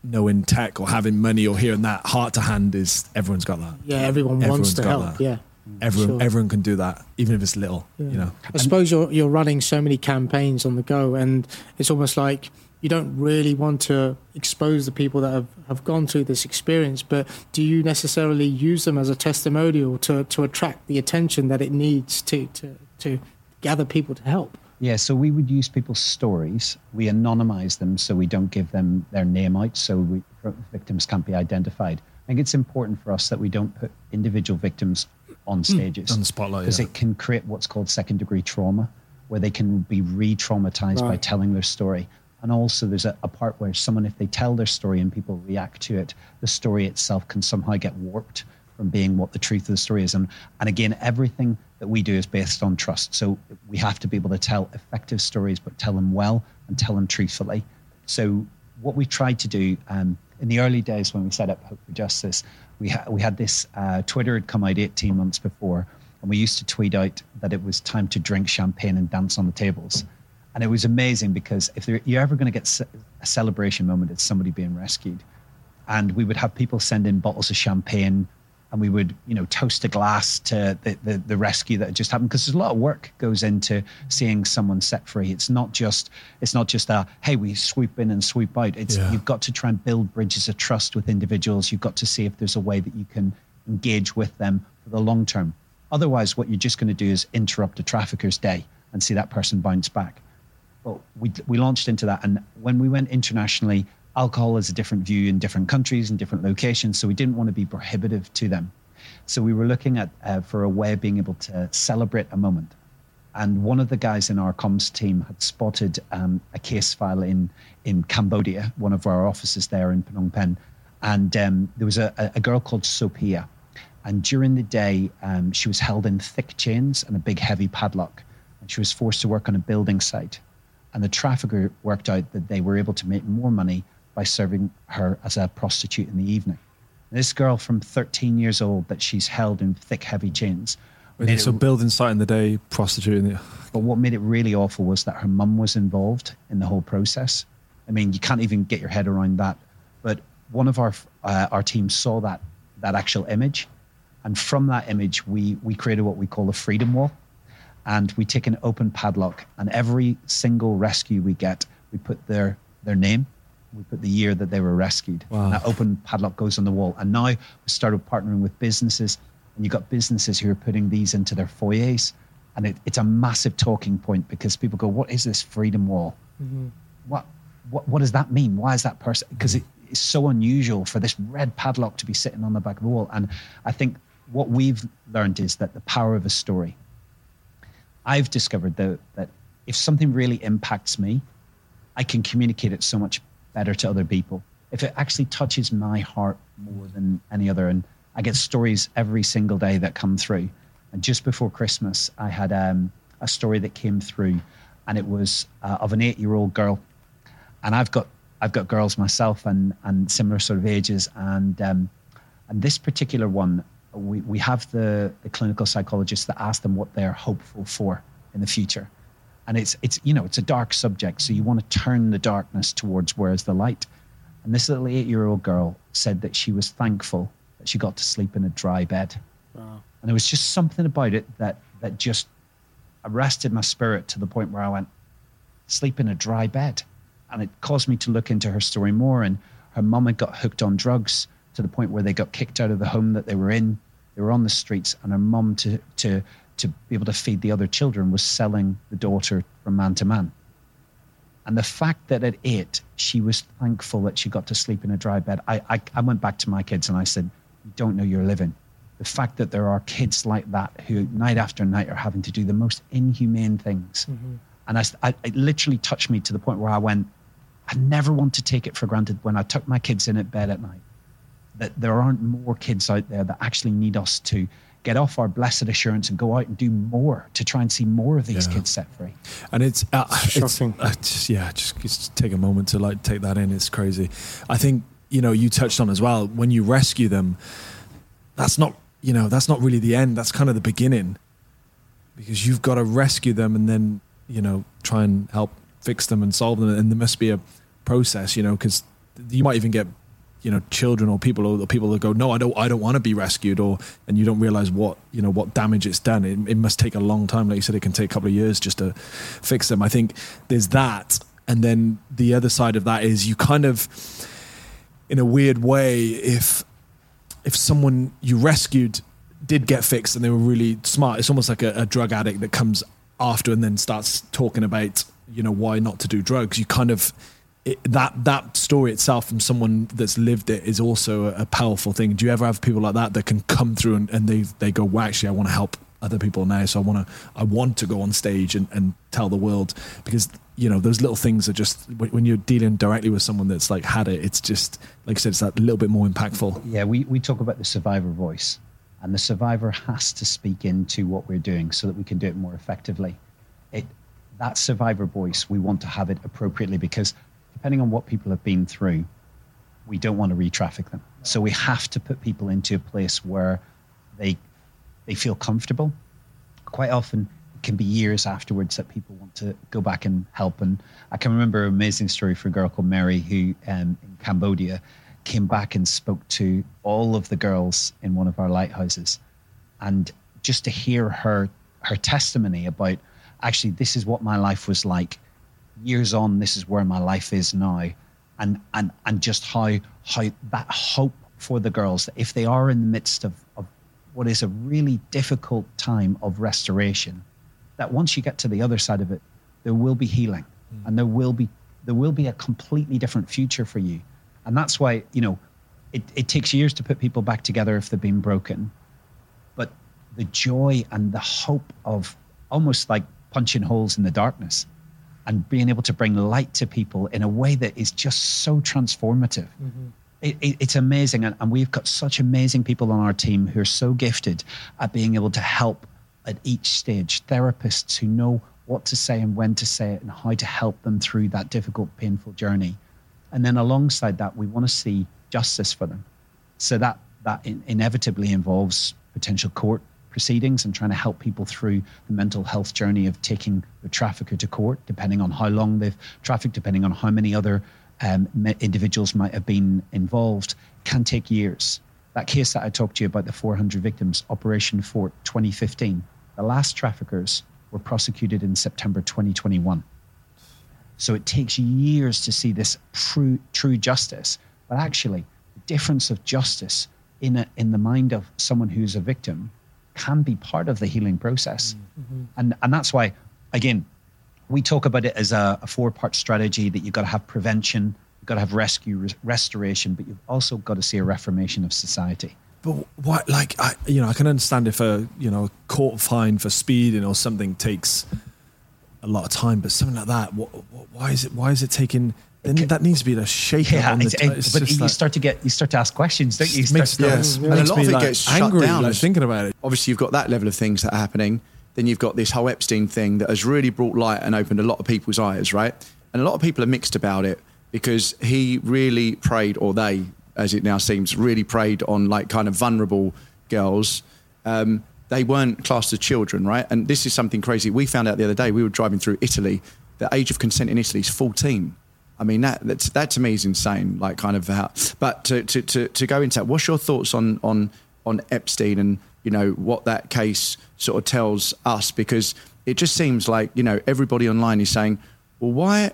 knowing tech or having money or hearing that. Heart to hand is everyone's got that. Yeah, everyone Everyone's wants to help. that. Yeah. Everyone, Sure. everyone can do that, even if it's little. Yeah. You know, I suppose you're you're running so many campaigns on the go, and it's almost like you don't really want to expose the people that have, have gone through this experience, but do you necessarily use them as a testimonial to, to attract the attention that it needs to, to, to gather people to help? Yeah, so we would use people's stories. We anonymize them so we don't give them their name out, so we, victims can't be identified. I think it's important for us that we don't put individual victims on hmm. stages on the spotlight. because Yeah. it can create what's called second degree trauma, where they can be re traumatized by telling their story. And also, there's a, a part where someone, if they tell their story and people react to it, the story itself can somehow get warped from being what the truth of the story is. And, and again, everything that we do is based on trust. So we have to be able to tell effective stories, but tell them well and tell them truthfully. So what we tried to do um, in the early days when we set up Hope for Justice, we, ha- we had this uh, Twitter had come out 18 months before, and we used to tweet out that it was time to drink champagne and dance on the tables. And it was amazing because if there, you're ever going to get a celebration moment, it's somebody being rescued. And we would have people send in bottles of champagne and we would, you know, toast a glass to the, the, the rescue that had just happened because there's a lot of work goes into seeing someone set free. It's not just it's not just a hey we sweep in and sweep out. It's Yeah. you've got to try and build bridges of trust with individuals. You've got to see if there's a way that you can engage with them for the long term. Otherwise, what you're just going to do is interrupt a trafficker's day and see that person bounce back. But we, we launched into that. And when we went internationally, alcohol is a different view in different countries and different locations. So we didn't want to be prohibitive to them. So we were looking at uh, for a way of being able to celebrate a moment. And one of the guys in our comms team had spotted um, a case file in in Cambodia, one of our offices there in Phnom Penh, and um, there was a, a girl called Sophia, and during the day um, she was held in thick chains and a big heavy padlock, and she was forced to work on a building site, and the trafficker worked out that they were able to make more money by serving her as a prostitute in the evening. This girl from 13 years old that she's held in thick, heavy chains. Okay, so building site in the day, prostitute in the. But what made it really awful was that her mum was involved in the whole process. I mean, you can't even get your head around that. But one of our uh, our team saw that that actual image, and from that image, we we created what we call a freedom wall, and we take an open padlock, and every single rescue we get, we put their their name, we put the year that they were rescued. Wow. That open padlock goes on the wall. And now we started partnering with businesses, and you've got businesses who are putting these into their foyers. And it, it's a massive talking point because people go, What is this freedom wall? Mm-hmm. What, what, what does that mean? Why is that person? Because it is so unusual for this red padlock to be sitting on the back of the wall. And I think what we've learned is that the power of a story. I've discovered that, that if something really impacts me, I can communicate it so much better to other people. If it actually touches my heart more than any other, and I get stories every single day that come through. And just before Christmas, I had um, a story that came through, and it was uh, of an eight-year-old girl. And I've got I've got girls myself, and and similar sort of ages, and um, and this particular one, we we have the the clinical psychologists that ask them what they're hopeful for in the future and it's it's you know it's a dark subject so you want to turn the darkness towards where's the light. And this little eight year old girl said that she was thankful that she got to sleep in a dry bed. Wow. and there was just something about it that that just arrested my spirit to the point where i went sleep in a dry bed. And it caused me to look into her story more and her mum had got hooked on drugs to the point where they got kicked out of the home that they were in. They were on the streets and her mum to to to be able to feed the other children was selling the daughter from man to man. And the fact that at eight, she was thankful that she got to sleep in a dry bed. I, I, I went back to my kids and I said, You don't know you're living. The fact that there are kids like that who night after night are having to do the most inhumane things. Mm-hmm. And I, I, it literally touched me to the point where I went, I never want to take it for granted when I tuck my kids in at bed at night that there aren't more kids out there that actually need us to get off our blessed assurance and go out and do more to try and see more of these Yeah. kids set free. and it's, uh, it's Shocking. uh, just, yeah just, just take a moment to like take that in it's crazy i think you know you touched on as well when you rescue them that's not you know that's not really the end that's kind of the beginning because you've got to rescue them and then you know try and help fix them and solve them and there must be a process you know because you might even get you know children or people or the people that go no i don't i don't want to be rescued or and you don't realize what you know what damage it's done. It, it must take a long time. Like you said it can take a couple of years just to fix them. I think there's that. And then the other side of that is you kind of in a weird way if if someone you rescued did get fixed and they were really smart it's almost like a, a drug addict that comes after and then starts talking about you know why not to do drugs. You kind of it, that that story itself from someone that's lived it is also a, a powerful thing. Do you ever have people like that that can come through and, and they they go well actually i want to help other people now so i want to i want to go on stage and, and tell the world. Because you know those little things are just when you're dealing directly with someone that's like had it it's just like i said it's that little bit more impactful. Yeah, we, we talk about the survivor voice, and the survivor has to speak into what we're doing so that we can do it more effectively. It that survivor voice, we want to have it appropriately because depending on what people have been through, we don't want to re-traffic them. So we have to put people into a place where they they feel comfortable. Quite often, it can be years afterwards that people want to go back and help. And I can remember an amazing story for a girl called Mary who um, in Cambodia came back and spoke to all of the girls in one of our lighthouses, and just to hear her her testimony about actually this is what my life was like years on this is where my life is now. And and and just how how that hope for the girls that if they are in the midst of, of what is a really difficult time of restoration that once you get to the other side of it there will be healing. Mm. And there will be there will be a completely different future for you. And that's why you know it, it takes years to put people back together if they've been broken. But the joy and the hope of almost like punching holes in the darkness and being able to bring light to people in a way that is just so transformative. Mm-hmm. It, it, it's amazing. And, and we've got such amazing people on our team who are so gifted at being able to help at each stage, therapists who know what to say and when to say it and how to help them through that difficult, painful journey. And then alongside that, we want to see justice for them. So that that in, inevitably involves potential court proceedings and trying to help people through the mental health journey of taking the trafficker to court, depending on how long they've trafficked, depending on how many other um, individuals might have been involved, can take years. That case that I talked to you about, the 400 victims, Operation Fort 2015, the last traffickers were prosecuted in September 2021. So it takes years to see this true, true justice. But actually, the difference of justice in, a, in the mind of someone who's a victim can be part of the healing process. Mm-hmm. And, and that's why, again, we talk about it as a, a four part strategy that you've got to have prevention, you've got to have rescue, res- restoration, but you've also got to see a reformation of society. But what, like, I, you know, I can understand if a, you know, a court fine for speeding or something takes a lot of time, but something like that, what, what, why is it, why is it taking then that needs to be the shake yeah, on the, it's, but you like, start to get you start to ask questions, don't you? you makes, yes. and a lot of it like gets angry, shut down. Like thinking about it. Obviously, you've got that level of things that are happening. Then you've got this whole Epstein thing that has really brought light and opened a lot of people's eyes, right? And a lot of people are mixed about it because he really preyed, or they, as it now seems, really preyed on like kind of vulnerable girls. Um, they weren't classed as children, right? And this is something crazy. We found out the other day. We were driving through Italy. The age of consent in Italy is 14. I mean, that, that's, that to me is insane, like kind of how, but to, to, to, to go into that, what's your thoughts on, on, on Epstein and, you know, what that case sort of tells us? Because it just seems like, you know, everybody online is saying, well, why,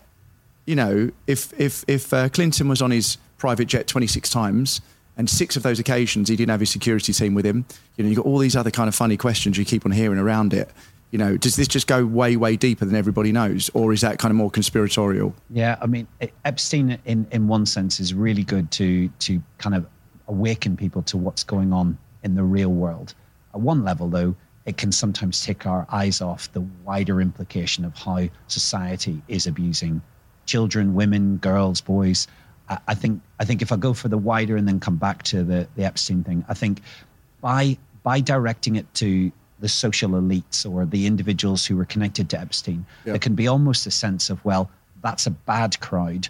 you know, if, if, if uh, Clinton was on his private jet 26 times and six of those occasions he didn't have his security team with him, you know, you've got all these other kind of funny questions you keep on hearing around it you know, does this just go way, way deeper than everybody knows, or is that kind of more conspiratorial? Yeah, I mean, Epstein, in in one sense, is really good to to kind of awaken people to what's going on in the real world. At one level, though, it can sometimes take our eyes off the wider implication of how society is abusing children, women, girls, boys. I think I think if I go for the wider and then come back to the the Epstein thing, I think by by directing it to the social elites or the individuals who were connected to Epstein. There can be almost a sense of, well, that's a bad crowd,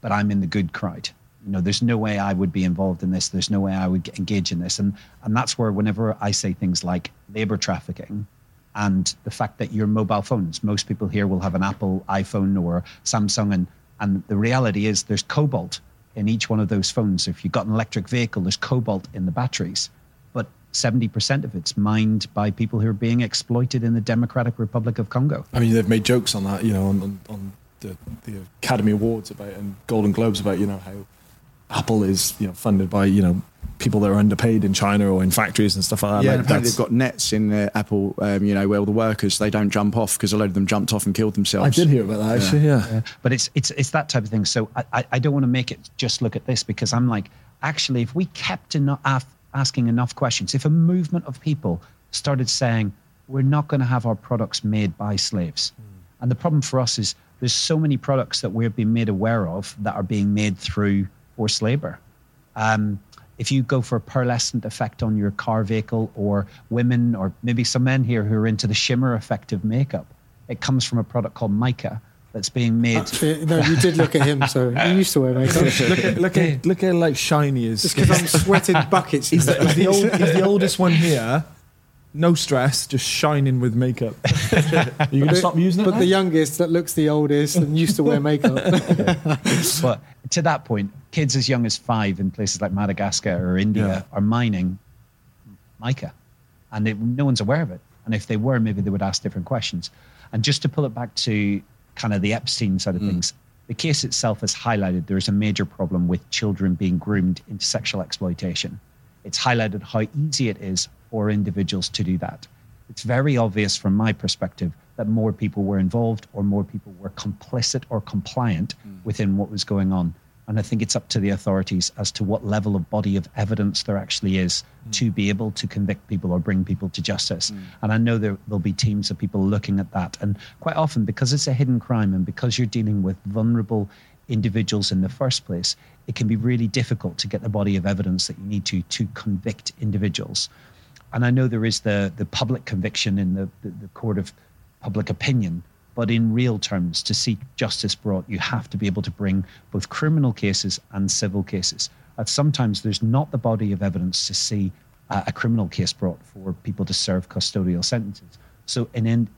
but I'm in the good crowd. You know, there's no way I would be involved in this. There's no way I would engage in this. And and that's where whenever I say things like labor trafficking and the fact that your mobile phones, most people here will have an Apple iPhone or Samsung and and the reality is there's cobalt in each one of those phones. If you've got an electric vehicle, there's cobalt in the batteries. 70% of it's mined by people who are being exploited in the Democratic Republic of Congo. I mean, they've made jokes on that, you know, on, on, on the, the Academy Awards about and Golden Globes about, you know, how Apple is, you know, funded by, you know, people that are underpaid in China or in factories and stuff like that. Yeah, like apparently they've got nets in uh, Apple, um, you know, where all the workers they don't jump off because a load of them jumped off and killed themselves. I did hear about that actually. Yeah, yeah. yeah. but it's it's it's that type of thing. So I, I, I don't want to make it just look at this because I'm like, actually, if we kept enough asking enough questions, if a movement of people started saying, we're not going to have our products made by slaves. Mm. And the problem for us is there's so many products that we're being made aware of that are being made through forced labor. Um, if you go for a pearlescent effect on your car vehicle, or women, or maybe some men here who are into the shimmer effect of makeup, it comes from a product called mica that's being made. Actually, no, you did look at him, so he used to wear makeup. look at look at look at like shiny as. Just because I'm sweating buckets. He's the, he's, the old, he's the oldest one here. No stress, just shining with makeup. Are you gonna stop using it? But now? the youngest that looks the oldest and used to wear makeup. but to that point, kids as young as five in places like Madagascar or India yeah. are mining mica, and it, no one's aware of it. And if they were, maybe they would ask different questions. And just to pull it back to kind of the Epstein side of mm. things, the case itself has highlighted there is a major problem with children being groomed into sexual exploitation. It's highlighted how easy it is for individuals to do that. It's very obvious from my perspective that more people were involved or more people were complicit or compliant mm. within what was going on. And I think it's up to the authorities as to what level of body of evidence there actually is mm. to be able to convict people or bring people to justice. Mm. And I know there, there'll be teams of people looking at that. And quite often, because it's a hidden crime and because you're dealing with vulnerable individuals in the first place, it can be really difficult to get the body of evidence that you need to to convict individuals. And I know there is the, the public conviction in the, the, the court of public opinion but in real terms, to seek justice brought, you have to be able to bring both criminal cases and civil cases. At sometimes there's not the body of evidence to see a criminal case brought for people to serve custodial sentences. So, in, in,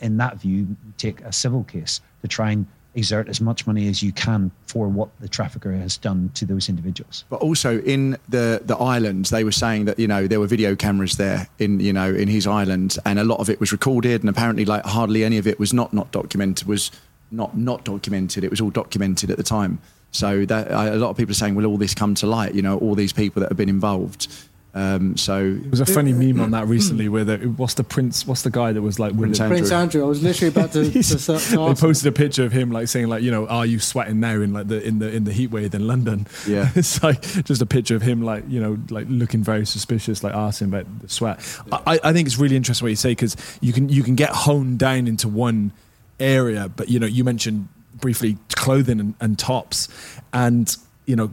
in that view, you take a civil case to try and exert as much money as you can for what the trafficker has done to those individuals. But also in the the islands, they were saying that you know there were video cameras there in you know in his island, and a lot of it was recorded, and apparently like hardly any of it was not not documented was not not documented. It was all documented at the time. So that a lot of people are saying, will all this come to light? You know, all these people that have been involved. Um, so it was a funny meme on that recently where the, what's the prince what's the guy that was like Prince Andrew. Prince Andrew. I was literally about to, to, to they posted a picture of him like saying like you know are you sweating now in like the in the in the heat wave in London? Yeah. It's like just a picture of him like you know like looking very suspicious like asking about the sweat. I, I think it's really interesting what you say because you can you can get honed down into one area but you know you mentioned briefly clothing and, and tops. And you know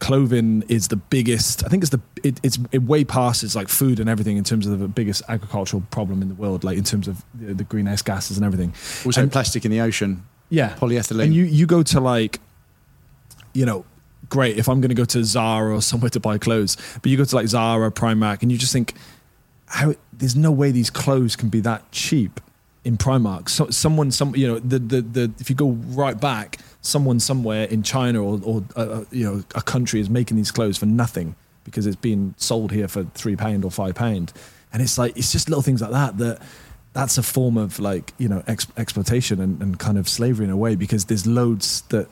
clothing is the biggest. I think it's the it, it's it way passes like food and everything in terms of the biggest agricultural problem in the world, like in terms of the, the greenhouse gases and everything. Also, and, plastic in the ocean. Yeah, polyethylene. And you you go to like, you know, great if I'm going to go to Zara or somewhere to buy clothes, but you go to like Zara, Primark, and you just think, how there's no way these clothes can be that cheap in Primark. So someone, some you know, the the the if you go right back someone somewhere in China or, or uh, uh, you know a country is making these clothes for nothing because it's being sold here for three pound or five pound, and it's like it's just little things like that that that's a form of like you know ex- exploitation and, and kind of slavery in a way because there's loads that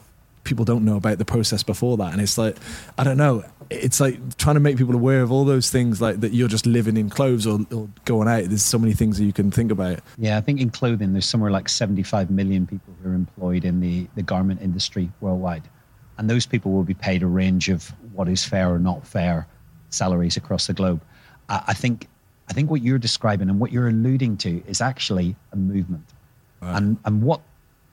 people don't know about the process before that. And it's like i don't know. It's like trying to make people aware of all those things like that you're just living in clothes or, or, going out. There's so many things that you can think about. Yeah i think in clothing there's somewhere like 75 million people who are employed in the, the garment industry worldwide. And those people will be paid a range of what is fair or not fair salaries across the globe. I, I think i think what you're describing and what you're alluding to is actually a movement. Right. and and what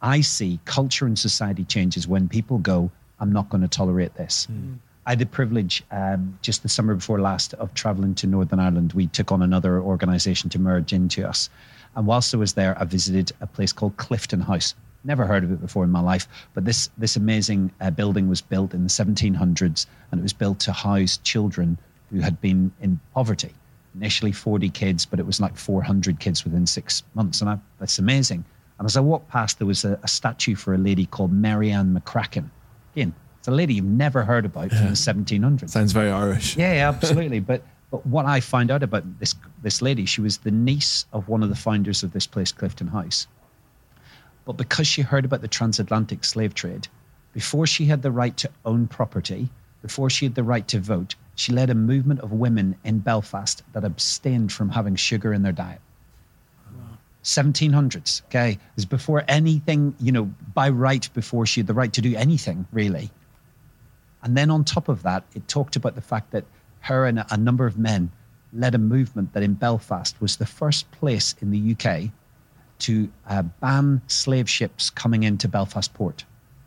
I see culture and society changes when people go, I'm not going to tolerate this. Mm. I had the privilege um, just the summer before last of traveling to Northern Ireland. We took on another organization to merge into us. And whilst I was there, I visited a place called Clifton House. Never heard of it before in my life, but this, this amazing uh, building was built in the 1700s and it was built to house children who had been in poverty. Initially 40 kids, but it was like 400 kids within six months. And I, that's amazing. And as I walked past, there was a, a statue for a lady called Mary Ann McCracken. Again, it's a lady you've never heard about yeah. from the 1700s. Sounds very Irish. Yeah, yeah absolutely. but but what I found out about this this lady, she was the niece of one of the founders of this place, Clifton House. But because she heard about the transatlantic slave trade, before she had the right to own property, before she had the right to vote, she led a movement of women in Belfast that abstained from having sugar in their diet. 1700s. Okay, was before anything, you know, by right, before she had the right to do anything really. And then on top of that, it talked about the fact that her and a number of men led a movement that in Belfast was the first place in the UK to uh, ban slave ships coming into Belfast port.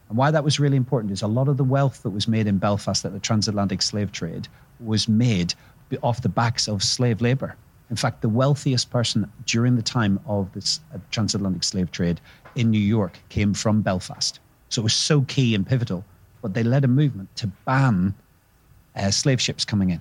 And why that was really important is a lot of the wealth that was made in Belfast at the transatlantic slave trade was made off the backs of slave labor. In fact, the wealthiest person during the time of this uh, transatlantic slave trade in New York came from Belfast. So it was so key and pivotal. But they led a movement to ban uh, slave ships coming in.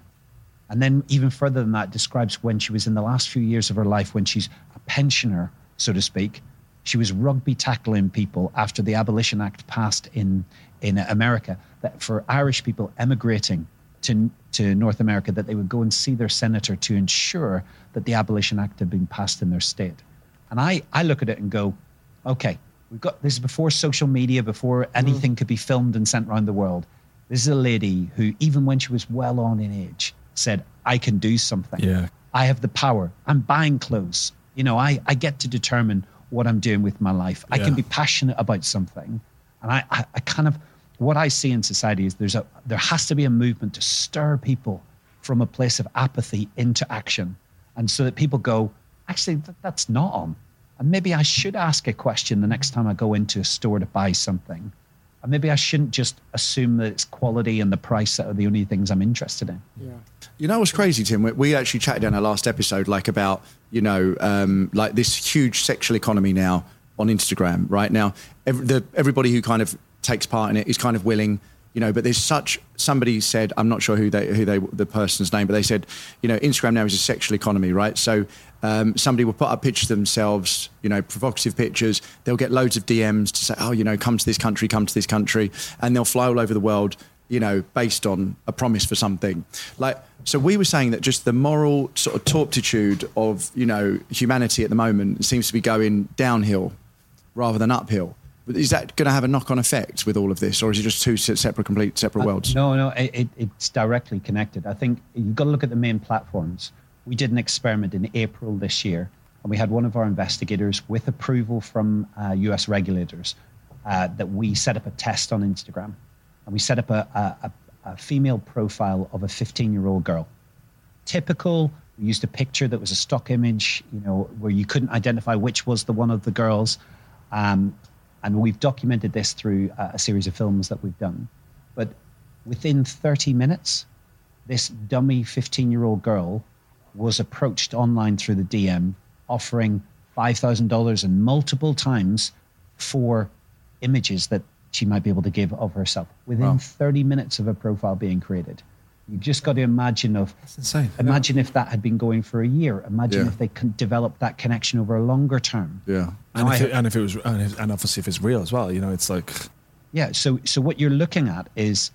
And then, even further than that, describes when she was in the last few years of her life, when she's a pensioner, so to speak. She was rugby tackling people after the Abolition Act passed in, in America, that for Irish people emigrating to, to North America that they would go and see their senator to ensure that the Abolition Act had been passed in their state. And I, I look at it and go, okay, we've got this is before social media, before anything mm. could be filmed and sent around the world. This is a lady who, even when she was well on in age, said, I can do something. Yeah. I have the power. I'm buying clothes. You know, I, I get to determine what I'm doing with my life. Yeah. I can be passionate about something. And I, I, I kind of what I see in society is there's a there has to be a movement to stir people from a place of apathy into action, and so that people go, actually, that, that's not on, and maybe I should ask a question the next time I go into a store to buy something, and maybe I shouldn't just assume that it's quality and the price that are the only things I'm interested in. Yeah. You know what's crazy, Tim? We, we actually chatted in our last episode, like about you know, um, like this huge sexual economy now on Instagram. Right now, every, the, everybody who kind of takes part in it is kind of willing, you know. But there's such somebody said, I'm not sure who they who they the person's name, but they said, you know, Instagram now is a sexual economy, right? So um, somebody will put up pictures themselves, you know, provocative pictures. They'll get loads of DMs to say, oh, you know, come to this country, come to this country, and they'll fly all over the world you know, based on a promise for something. Like, so we were saying that just the moral sort of turpitude of, you know, humanity at the moment seems to be going downhill rather than uphill. Is that going to have a knock-on effect with all of this, or is it just two separate, complete, separate worlds? Uh, no, no, it, it, it's directly connected. I think you've got to look at the main platforms. We did an experiment in April this year, and we had one of our investigators, with approval from uh, U.S. regulators, uh, that we set up a test on Instagram and we set up a, a, a female profile of a 15 year old girl. Typical, we used a picture that was a stock image, you know, where you couldn't identify which was the one of the girls. Um, and we've documented this through a, a series of films that we've done. But within 30 minutes, this dummy 15 year old girl was approached online through the DM offering $5,000 and multiple times for images that she might be able to give of herself within wow. 30 minutes of a profile being created. You've just got to imagine of That's insane. Imagine yeah. if that had been going for a year. Imagine yeah. if they could develop that connection over a longer term. Yeah, and if, it, and if, it, was, and obviously if it's real as well, you know, it's like. Yeah. So so what you're looking at is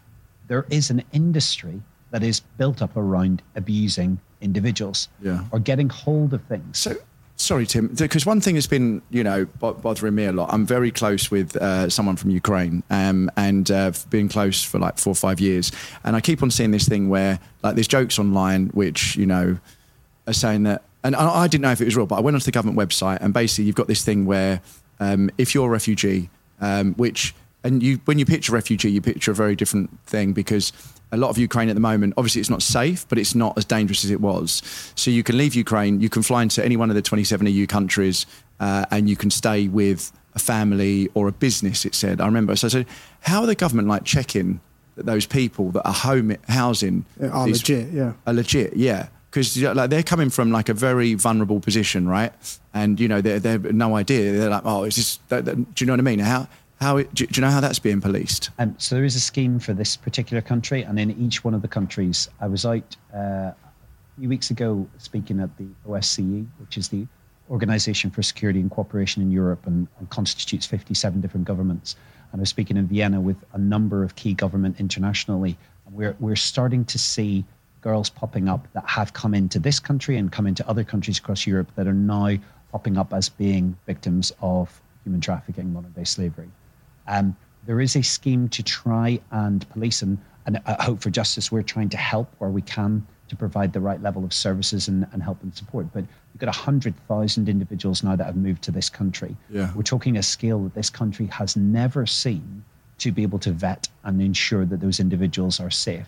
there is an industry that is built up around abusing individuals. Yeah. Or getting hold of things. So Sorry, Tim, because one thing has been, you know, bothering me a lot. I'm very close with uh, someone from Ukraine, um, and uh, been close for like four or five years. And I keep on seeing this thing where, like, there's jokes online which, you know, are saying that, and I didn't know if it was real, but I went onto the government website, and basically you've got this thing where, um, if you're a refugee, um, which and you when you picture refugee, you picture a very different thing because a lot of Ukraine at the moment, obviously it's not safe, but it's not as dangerous as it was. So you can leave Ukraine, you can fly into any one of the 27 EU countries, uh, and you can stay with a family or a business. It said. I remember. So I said, how are the government like checking that those people that are home housing are these, legit? Yeah, are legit. Yeah. Because like they're coming from like a very vulnerable position, right? And you know they're they're no idea. They're like, oh, is this? Do you know what I mean? How how do, do you know how that's being policed? Um, so there is a scheme for this particular country, and in each one of the countries, I was out uh, a few weeks ago speaking at the OSCE, which is the Organization for Security and Cooperation in Europe, and, and constitutes 57 different governments. And I was speaking in Vienna with a number of key government internationally, and we're we're starting to see girls popping up that have come into this country and come into other countries across Europe that are now popping up as being victims of human trafficking, modern day slavery. Um, there is a scheme to try and police and, and uh, Hope for Justice. We're trying to help where we can to provide the right level of services and, and help and support. But we've got 100,000 individuals now that have moved to this country. Yeah. We're talking a scale that this country has never seen to be able to vet and ensure that those individuals are safe.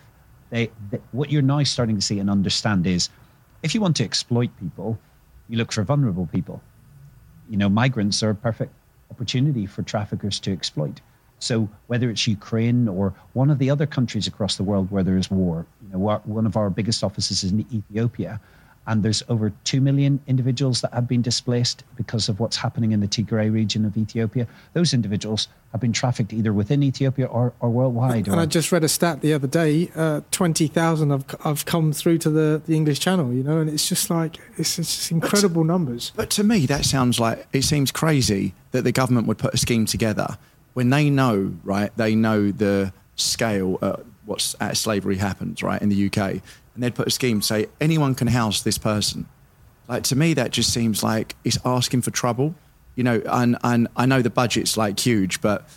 They, they, what you're now starting to see and understand is if you want to exploit people, you look for vulnerable people. You know, migrants are a perfect opportunity for traffickers to exploit. So whether it's Ukraine or one of the other countries across the world where there is war, you know, one of our biggest offices is in Ethiopia, and there's over 2 million individuals that have been displaced because of what's happening in the Tigray region of Ethiopia. Those individuals have been trafficked either within Ethiopia or, or worldwide. And or, I just read a stat the other day uh, 20,000 have, have come through to the, the English Channel, you know, and it's just like, it's, it's just incredible but, numbers. But to me, that sounds like, it seems crazy that the government would put a scheme together when they know, right, they know the scale at what's at slavery happens, right, in the UK and they'd put a scheme to say anyone can house this person. Like to me, that just seems like it's asking for trouble, you know. And and I know the budget's like huge, but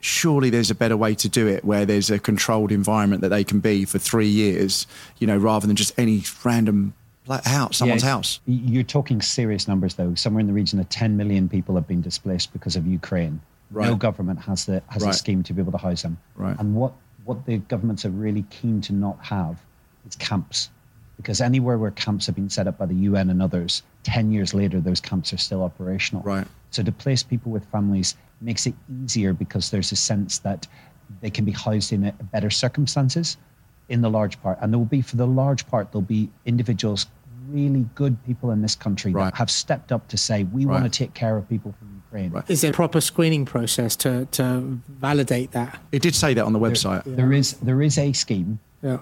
surely there's a better way to do it where there's a controlled environment that they can be for three years, you know, rather than just any random house, someone's yeah, house. You're talking serious numbers, though. Somewhere in the region of 10 million people have been displaced because of Ukraine. No government has the has Right. a scheme to be able to house them. Right. And what what the governments are really keen to not have is camps, because anywhere where camps have been set up by the UN and others, ten years later those camps are still operational. Right. So to place people with families makes it easier because there's a sense that they can be housed in a, better circumstances in the large part. And there will be, for the large part, there'll be individuals, really good people in this country Right. that have stepped up to say, we want to take care of people from Ukraine. Right. Is there a proper screening process to, to validate that? It did say that on the website. There is there is a scheme, Yeah.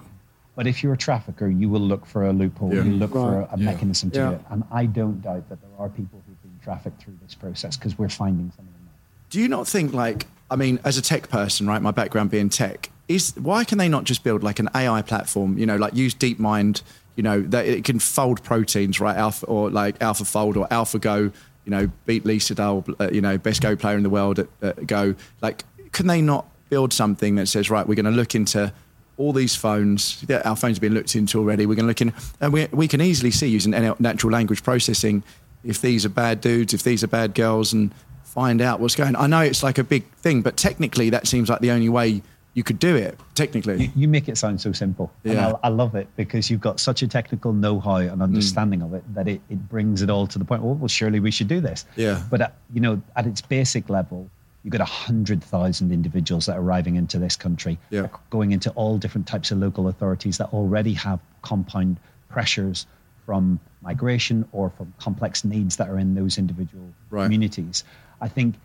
But if you're a trafficker, you will look for a loophole. Yeah. You look for a, a Yeah. mechanism to Yeah. do it. And I don't doubt that there are people who've been trafficked through this process because we're finding some of them. Do you not think like I mean, as a tech person, right? My background being tech, is why can they not just build like an AI platform? You know, like use DeepMind. You know, that it can fold proteins, right? Alpha or like AlphaFold or AlphaGo. You know, beat Lee Sedol, uh, you know, best Go player in the world at, at Go. Like, can they not build something that says, right, we're going to look into all these phones. Yeah, our phones have been looked into already. We're going to look in, and we we can easily see using natural language processing if these are bad dudes, if these are bad girls, and find out what's going. I know it's like a big thing, but technically that seems like the only way you could do it. Technically, You, you make it sound so simple. And Yeah. I, I love it because you've got such a technical know how and mm. understanding of it that it, it brings it all to the point, well, well, surely we should do this. Yeah. But, at, you know, at its basic level, you've got 100,000 individuals that are arriving into this country, Yeah. going into all different types of local authorities that already have compound pressures from migration or from complex needs that are in those individual Right. communities. I think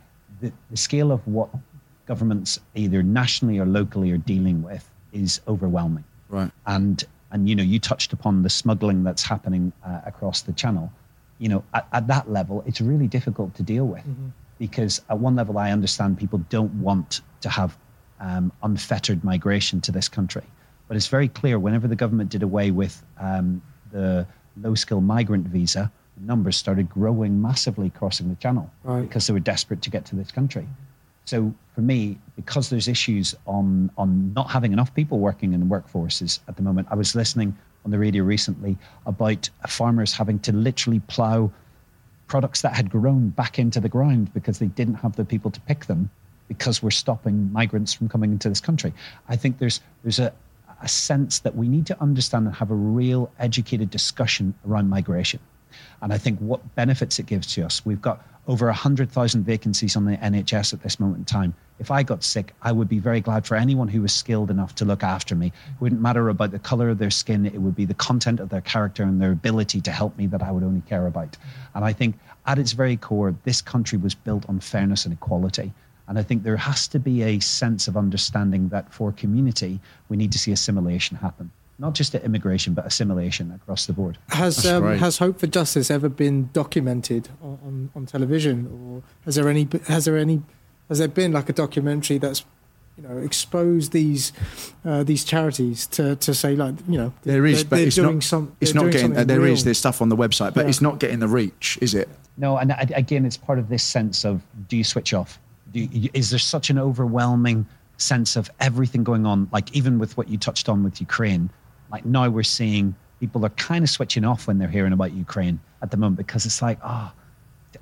the, the scale of what governments, either nationally or locally, are dealing with is overwhelming. right? And and you know, you touched upon the smuggling that's happening uh, across the channel. You know, at, at that level, it's really difficult to deal with because at one level, I understand people don't want to have um, unfettered migration to this country, but it's very clear whenever the government did away with um, the low-skill migrant visa, the numbers started growing massively crossing the channel Right. because they were desperate to get to this country. So for me, because there's issues on on not having enough people working in the workforces at the moment, I was listening on the radio recently about farmers having to literally plow products that had grown back into the ground because they didn't have the people to pick them because we're stopping migrants from coming into this country. I think there's there's a a sense that we need to understand and have a real educated discussion around migration. And I think what benefits it gives to us, we've got over 100,000 vacancies on the NHS at this moment in time. If I got sick, I would be very glad for anyone who was skilled enough to look after me. It wouldn't matter about the color of their skin, it would be the content of their character and their ability to help me that I would only care about. And I think at its very core, this country was built on fairness and equality. And I think there has to be a sense of understanding that for community, we need to see assimilation happen. Not just at immigration, but assimilation across the board. Has um, has Hope for Justice ever been documented on, on, on television, or has there any has there any has there been like a documentary that's you know exposed these uh, these charities to, to say like you know There is, they're, but they're it's doing not. some it's not getting. Uh, something there is. real. There's stuff on the website, but Yeah. it's not getting the reach, is it? No, and I- again, it's part of this sense of do you switch off? Do you, is there such an overwhelming sense of everything going on? Like even with what you touched on with Ukraine, like now we're seeing people are kind of switching off when they're hearing about Ukraine at the moment because it's like, oh,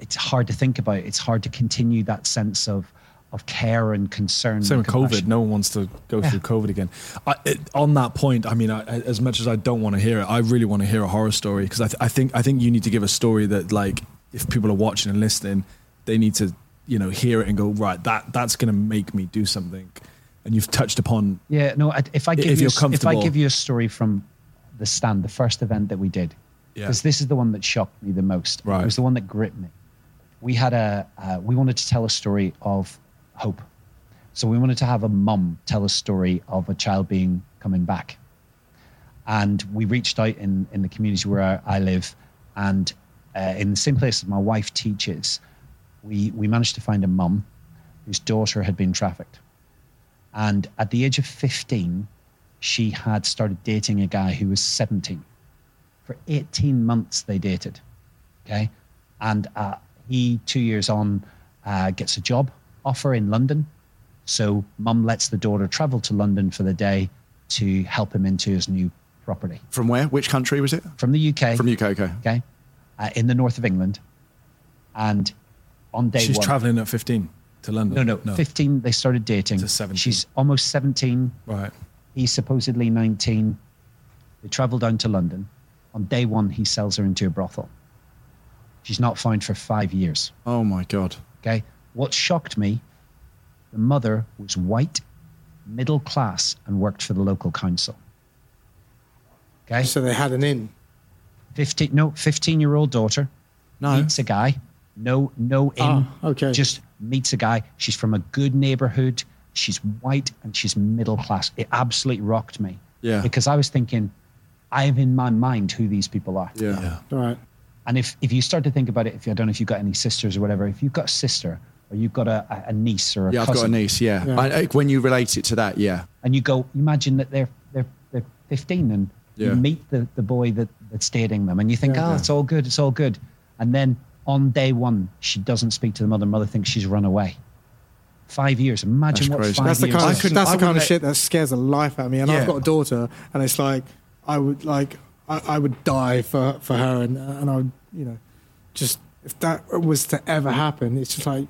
it's hard to think about. It's hard to continue that sense of of care and concern. Same and with COVID. No one wants to go through COVID again. I, it, on that point, I mean, I, as much as I don't want to hear it, I really want to hear a horror story because I, th- I think I think you need to give a story that, like, if people are watching and listening, they need to, you know, hear it and go, right, that that's going to make me do something. And you've touched upon Yeah, no. If I give If you, you're a if I give you a story from the stand, the first event that we did, Yeah. because this is the one that shocked me the most. Right. It was the one that gripped me. We had a, uh, we wanted to tell a story of hope. So we wanted to have a mum tell a story of a child being coming back. And we reached out in, in the community where I, I live, and uh, in the same place as my wife teaches, we, we managed to find a mum whose daughter had been trafficked. And at the age of 15, she had started dating a guy who was 17. For 18 months, they dated. Okay. And uh, he, two years on, uh, gets a job offer in London. So mum lets the daughter travel to London for the day to help him into his new property From where? Which country was it? from the UK. From UK. Okay. okay. Uh, in the north of England. And on day she's one, traveling at 15. To London. No, no, no. 15, they started dating. To 17. She's almost 17. Right. He's supposedly 19. They travel down to London. On day one, he sells her into a brothel. She's not found for five years. Oh my god. Okay. What shocked me, the mother was white, middle class, and worked for the local council. Okay. So they had an in. 15, no, 15 year old daughter No. meets a guy. No, no in. Ah, okay. Just meets a guy. She's from a good neighborhood. She's white and she's middle class. It absolutely rocked me. Yeah. Because I was thinking, I have in my mind who these people are. Yeah. Yeah. All right. And if, if you start to think about it, if you, I don't know if you've got any sisters or whatever, if you've got a sister or you've got a, a- a niece or a Yeah, I've got a niece. Yeah. Yeah. I, I- when you relate it to that, yeah. and you go, imagine that they're they're they're 15 and Yeah. you meet the, the boy that, that's dating them and you think, Yeah. oh, it's all good, it's all good. And then on day one, she doesn't speak to the mother. Mother thinks she's run away. Five years. Imagine That's what crazy. five That's the years kind of is. couldn't- that's I the kind of wouldn't shit that scares the life out of me. And Yeah. I've got a daughter, and it's like I would like I, I would die for for her, and and I would you know just if that was to ever happen, it's just like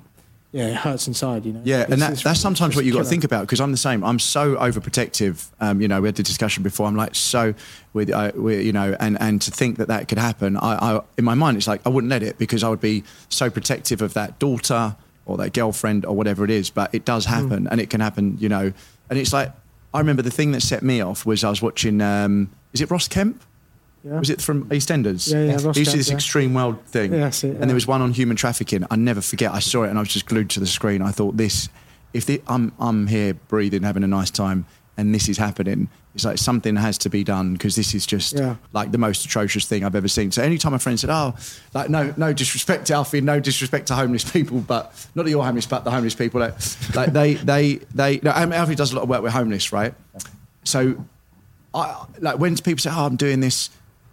yeah, it hurts inside, you know. Yeah, It's- and that, that's sometimes what you got to think about because I'm the same. I'm so overprotective. Um, you know, we had the discussion before. I'm like so with, uh, with you know, and and to think that that could happen, I, I in my mind it's like I wouldn't let it because I would be so protective of that daughter or that girlfriend or whatever it is. But it does Hmm. happen, and it can happen. You know, and it's like I remember the thing that set me off was I was watching. Um, is it Ross Kemp? Yeah. Was it from EastEnders? Yeah, yeah, Ross He used to do this yeah. extreme world thing. Yeah, that's it, And there was one on human trafficking. I never forget. I saw it and I was just glued to the screen. I thought this, if the, I'm I'm here breathing, having a nice time, and this is happening, it's like something has to be done because this is just Yeah. like the most atrocious thing I've ever seen. So anytime a friend said, "Oh, like no no disrespect to Alfie, no disrespect to homeless people, but not that you're homeless, but the homeless people, like, like they they they. No, Alfie does a lot of work with homeless, right? So I like when people say, "Oh, I'm doing this,"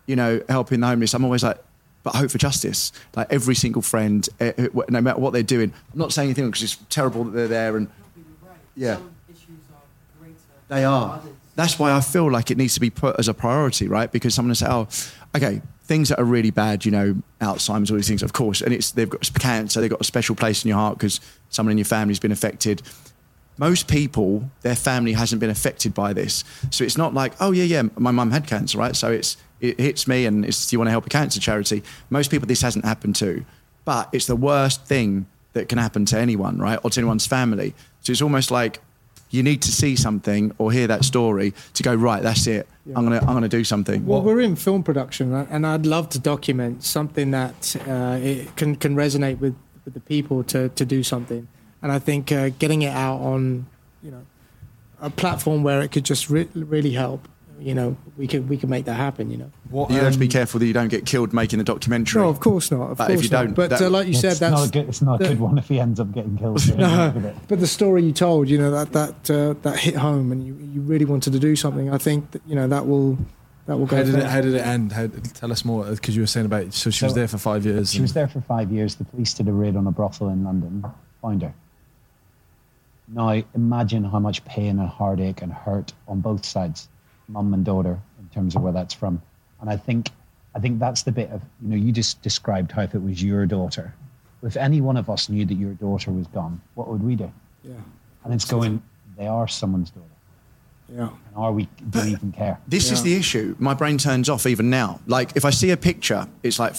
you know, helping the homeless. I'm always like, "But I hope for justice." Like every single friend, eh, eh, no matter what they're doing, I'm not saying anything because it's terrible that they're there and Yeah. Some issues are greater they are. That's why I feel like it needs to be put as a priority, right? Because someone will say, "Oh, okay, things that are really bad, you know, Alzheimer's, all these things, of course, and it's they've got cancer, they've got a special place in your heart because someone in your family's been affected." most people, their family hasn't been affected by this. So it's not like, oh yeah, yeah, my mum had cancer, right? So it's it hits me, and it's do you want to help a cancer charity? Most people, this hasn't happened to, but it's the worst thing that can happen to anyone, right, or to anyone's family. So it's almost like you need to see something or hear that story to go right. That's it. I'm gonna I'm gonna do something. Well, we're in film production, right? and I'd love to document something that uh, it can can resonate with, with the people to to do something. And I think uh, getting it out on, you know, a platform where it could just re- really help. You know, we could we could make that happen. You know. What, you have to be um, careful that you don't get killed making the documentary. No, of course not. Of But course if you not. don't, but that- uh, like you said, that's not a good, it's not a the- one if he ends up getting killed. No, it with it. but the story you told, you know, that that uh, that hit home, and you, you really wanted to do something. I think that, you know that will that will go. How did, it, how did it end? How, tell us more because you were saying about so she was there for five years. She and- was there for five years. The police did a raid on a brothel in London, found her. Now, imagine how much pain and heartache and hurt on both sides, mum and daughter, in terms of where that's from. And I think, I think that's the bit of you know you just described how if it was your daughter, if any one of us knew that your daughter was gone, what would we do? Yeah, And it's going, they are someone's daughter, yeah. and are we? Do we even care? This is the issue. My brain turns off even now. Like if I see a picture, it's like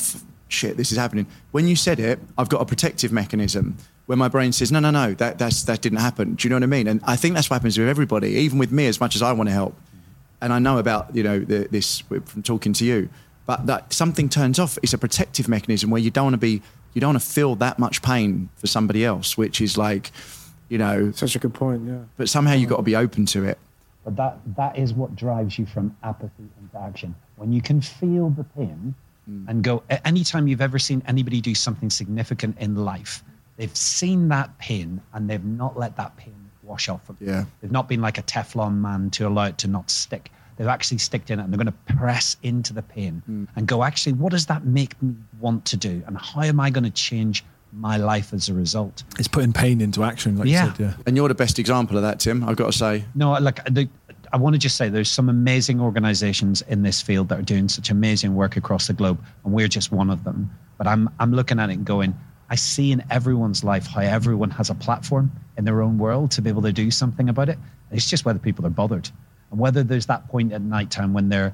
shit. This is happening. When you said it, I've got a protective mechanism where my brain says, no, no, no, that that's that didn't happen. Do you know what I mean? And I think that's what happens with everybody, even with me. As much as I want to help, and I know about you know the, this from talking to you, but that something turns off. It's a protective mechanism where you don't want to be, you don't want to feel that much pain for somebody else, which is like, you know. Such a good point. Yeah. But somehow you have got to be open to it. But that that is what drives you from apathy into action. When you can feel the pain mm. and go a- anytime you've ever seen anybody do something significant in life, they've seen that pain and they've not let that pain wash off them. Yeah. They've not been like a Teflon man to allow it to not stick. They've actually sticked in it and they're going to press into the pain mm. and go, actually, what does that make me want to do? And how am I going to change my life as a result? it's putting pain into action, like Yeah. you said. Yeah. And you're the best example of that, Tim. I've got to say. No, like the, I want to just say there's some amazing organizations in this field that are doing such amazing work across the globe, and we're just one of them. But I'm I'm looking at it and going, I see in everyone's life how everyone has a platform in their own world to be able to do something about it. It's just whether people are bothered and whether there's that point at night time when they're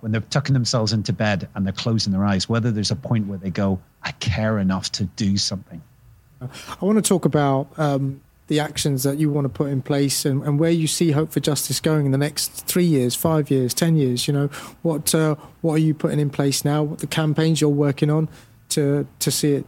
when they're tucking themselves into bed and they're closing their eyes, whether there's a point where they go, I care enough to do something. I want to talk about um, the actions that you want to put in place and, and, where you see Hope for Justice going in the next three years, five years, ten years. You know, what uh, what are you putting in place now? What the campaigns you're working on to to see it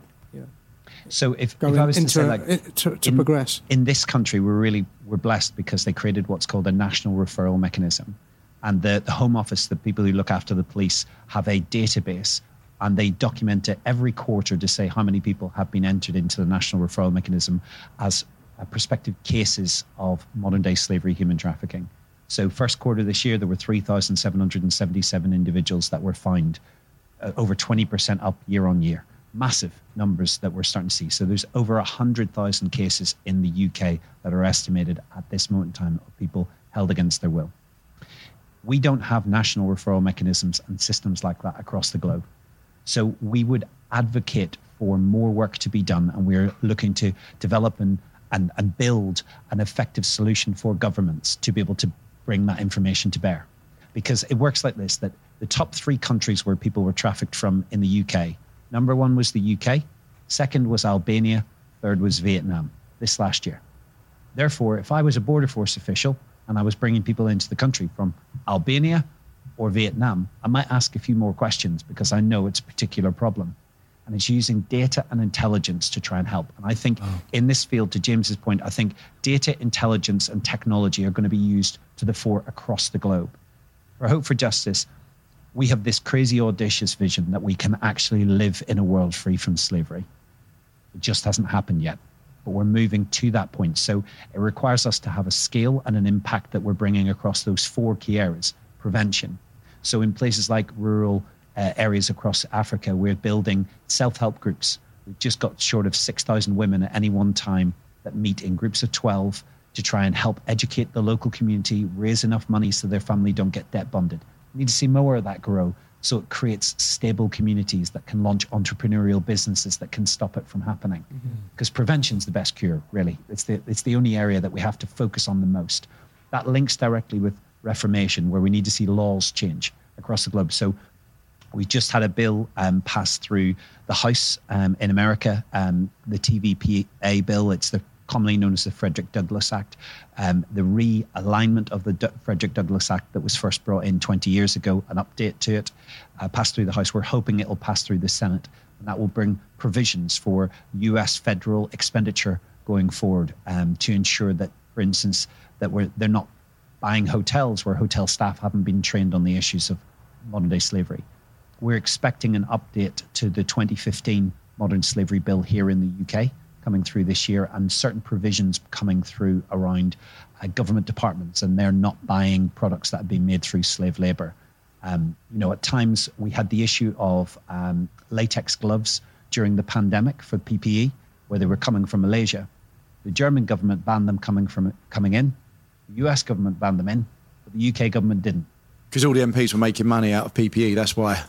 so if, if I was to say like to, to in, progress. in this country, we're really we're blessed because they created what's called a national referral mechanism, and the the Home Office, the people who look after the police, have a database and they document it every quarter to say how many people have been entered into the national referral mechanism as uh, prospective cases of modern day slavery human trafficking. So first quarter this year, there were 3,777 individuals that were fined, uh, over 20% up year on year massive numbers that we're starting to see. So there's over 100,000 cases in the UK that are estimated at this moment in time of people held against their will. We don't have national referral mechanisms and systems like that across the globe. So we would advocate for more work to be done, and we're looking to develop and, and, and build an effective solution for governments to be able to bring that information to bear. Because it works like this that the top three countries where people were trafficked from in the UK Number one was the UK, second was Albania, third was Vietnam this last year. Therefore, if I was a border force official and I was bringing people into the country from Albania or Vietnam, I might ask a few more questions because I know it's a particular problem. And it's using data and intelligence to try and help. And I think oh. in this field, to James's point, I think data, intelligence, and technology are going to be used to the fore across the globe. For Hope for Justice, we have this crazy audacious vision that we can actually live in a world free from slavery. It just hasn't happened yet, but we're moving to that point. So it requires us to have a scale and an impact that we're bringing across those four key areas prevention. So in places like rural uh, areas across Africa, we're building self help groups. We've just got short of 6,000 women at any one time that meet in groups of 12 to try and help educate the local community, raise enough money so their family don't get debt bonded need to see more of that grow. So it creates stable communities that can launch entrepreneurial businesses that can stop it from happening. Because mm-hmm. prevention is the best cure really. It's the it's the only area that we have to focus on the most. That links directly with reformation where we need to see laws change across the globe. So we just had a bill um, passed through the house um, in america. Um, the tvpa bill it's the commonly known as the Frederick Douglass Act, um, the realignment of the D- Frederick Douglass Act that was first brought in 20 years ago, an update to it, uh, passed through the House. We're hoping it will pass through the Senate, and that will bring provisions for U.S. federal expenditure going forward um, to ensure that, for instance, that we're, they're not buying hotels where hotel staff haven't been trained on the issues of modern day slavery. We're expecting an update to the 2015 modern slavery bill here in the UK coming through this year and certain provisions coming through around uh, government departments and they're not buying products that have been made through slave labor. Um, you know, at times we had the issue of um, latex gloves during the pandemic for PPE, where they were coming from Malaysia. The German government banned them coming from coming in. The US government banned them in, but the UK government didn't. Because all the MPs were making money out of PPE. That's why.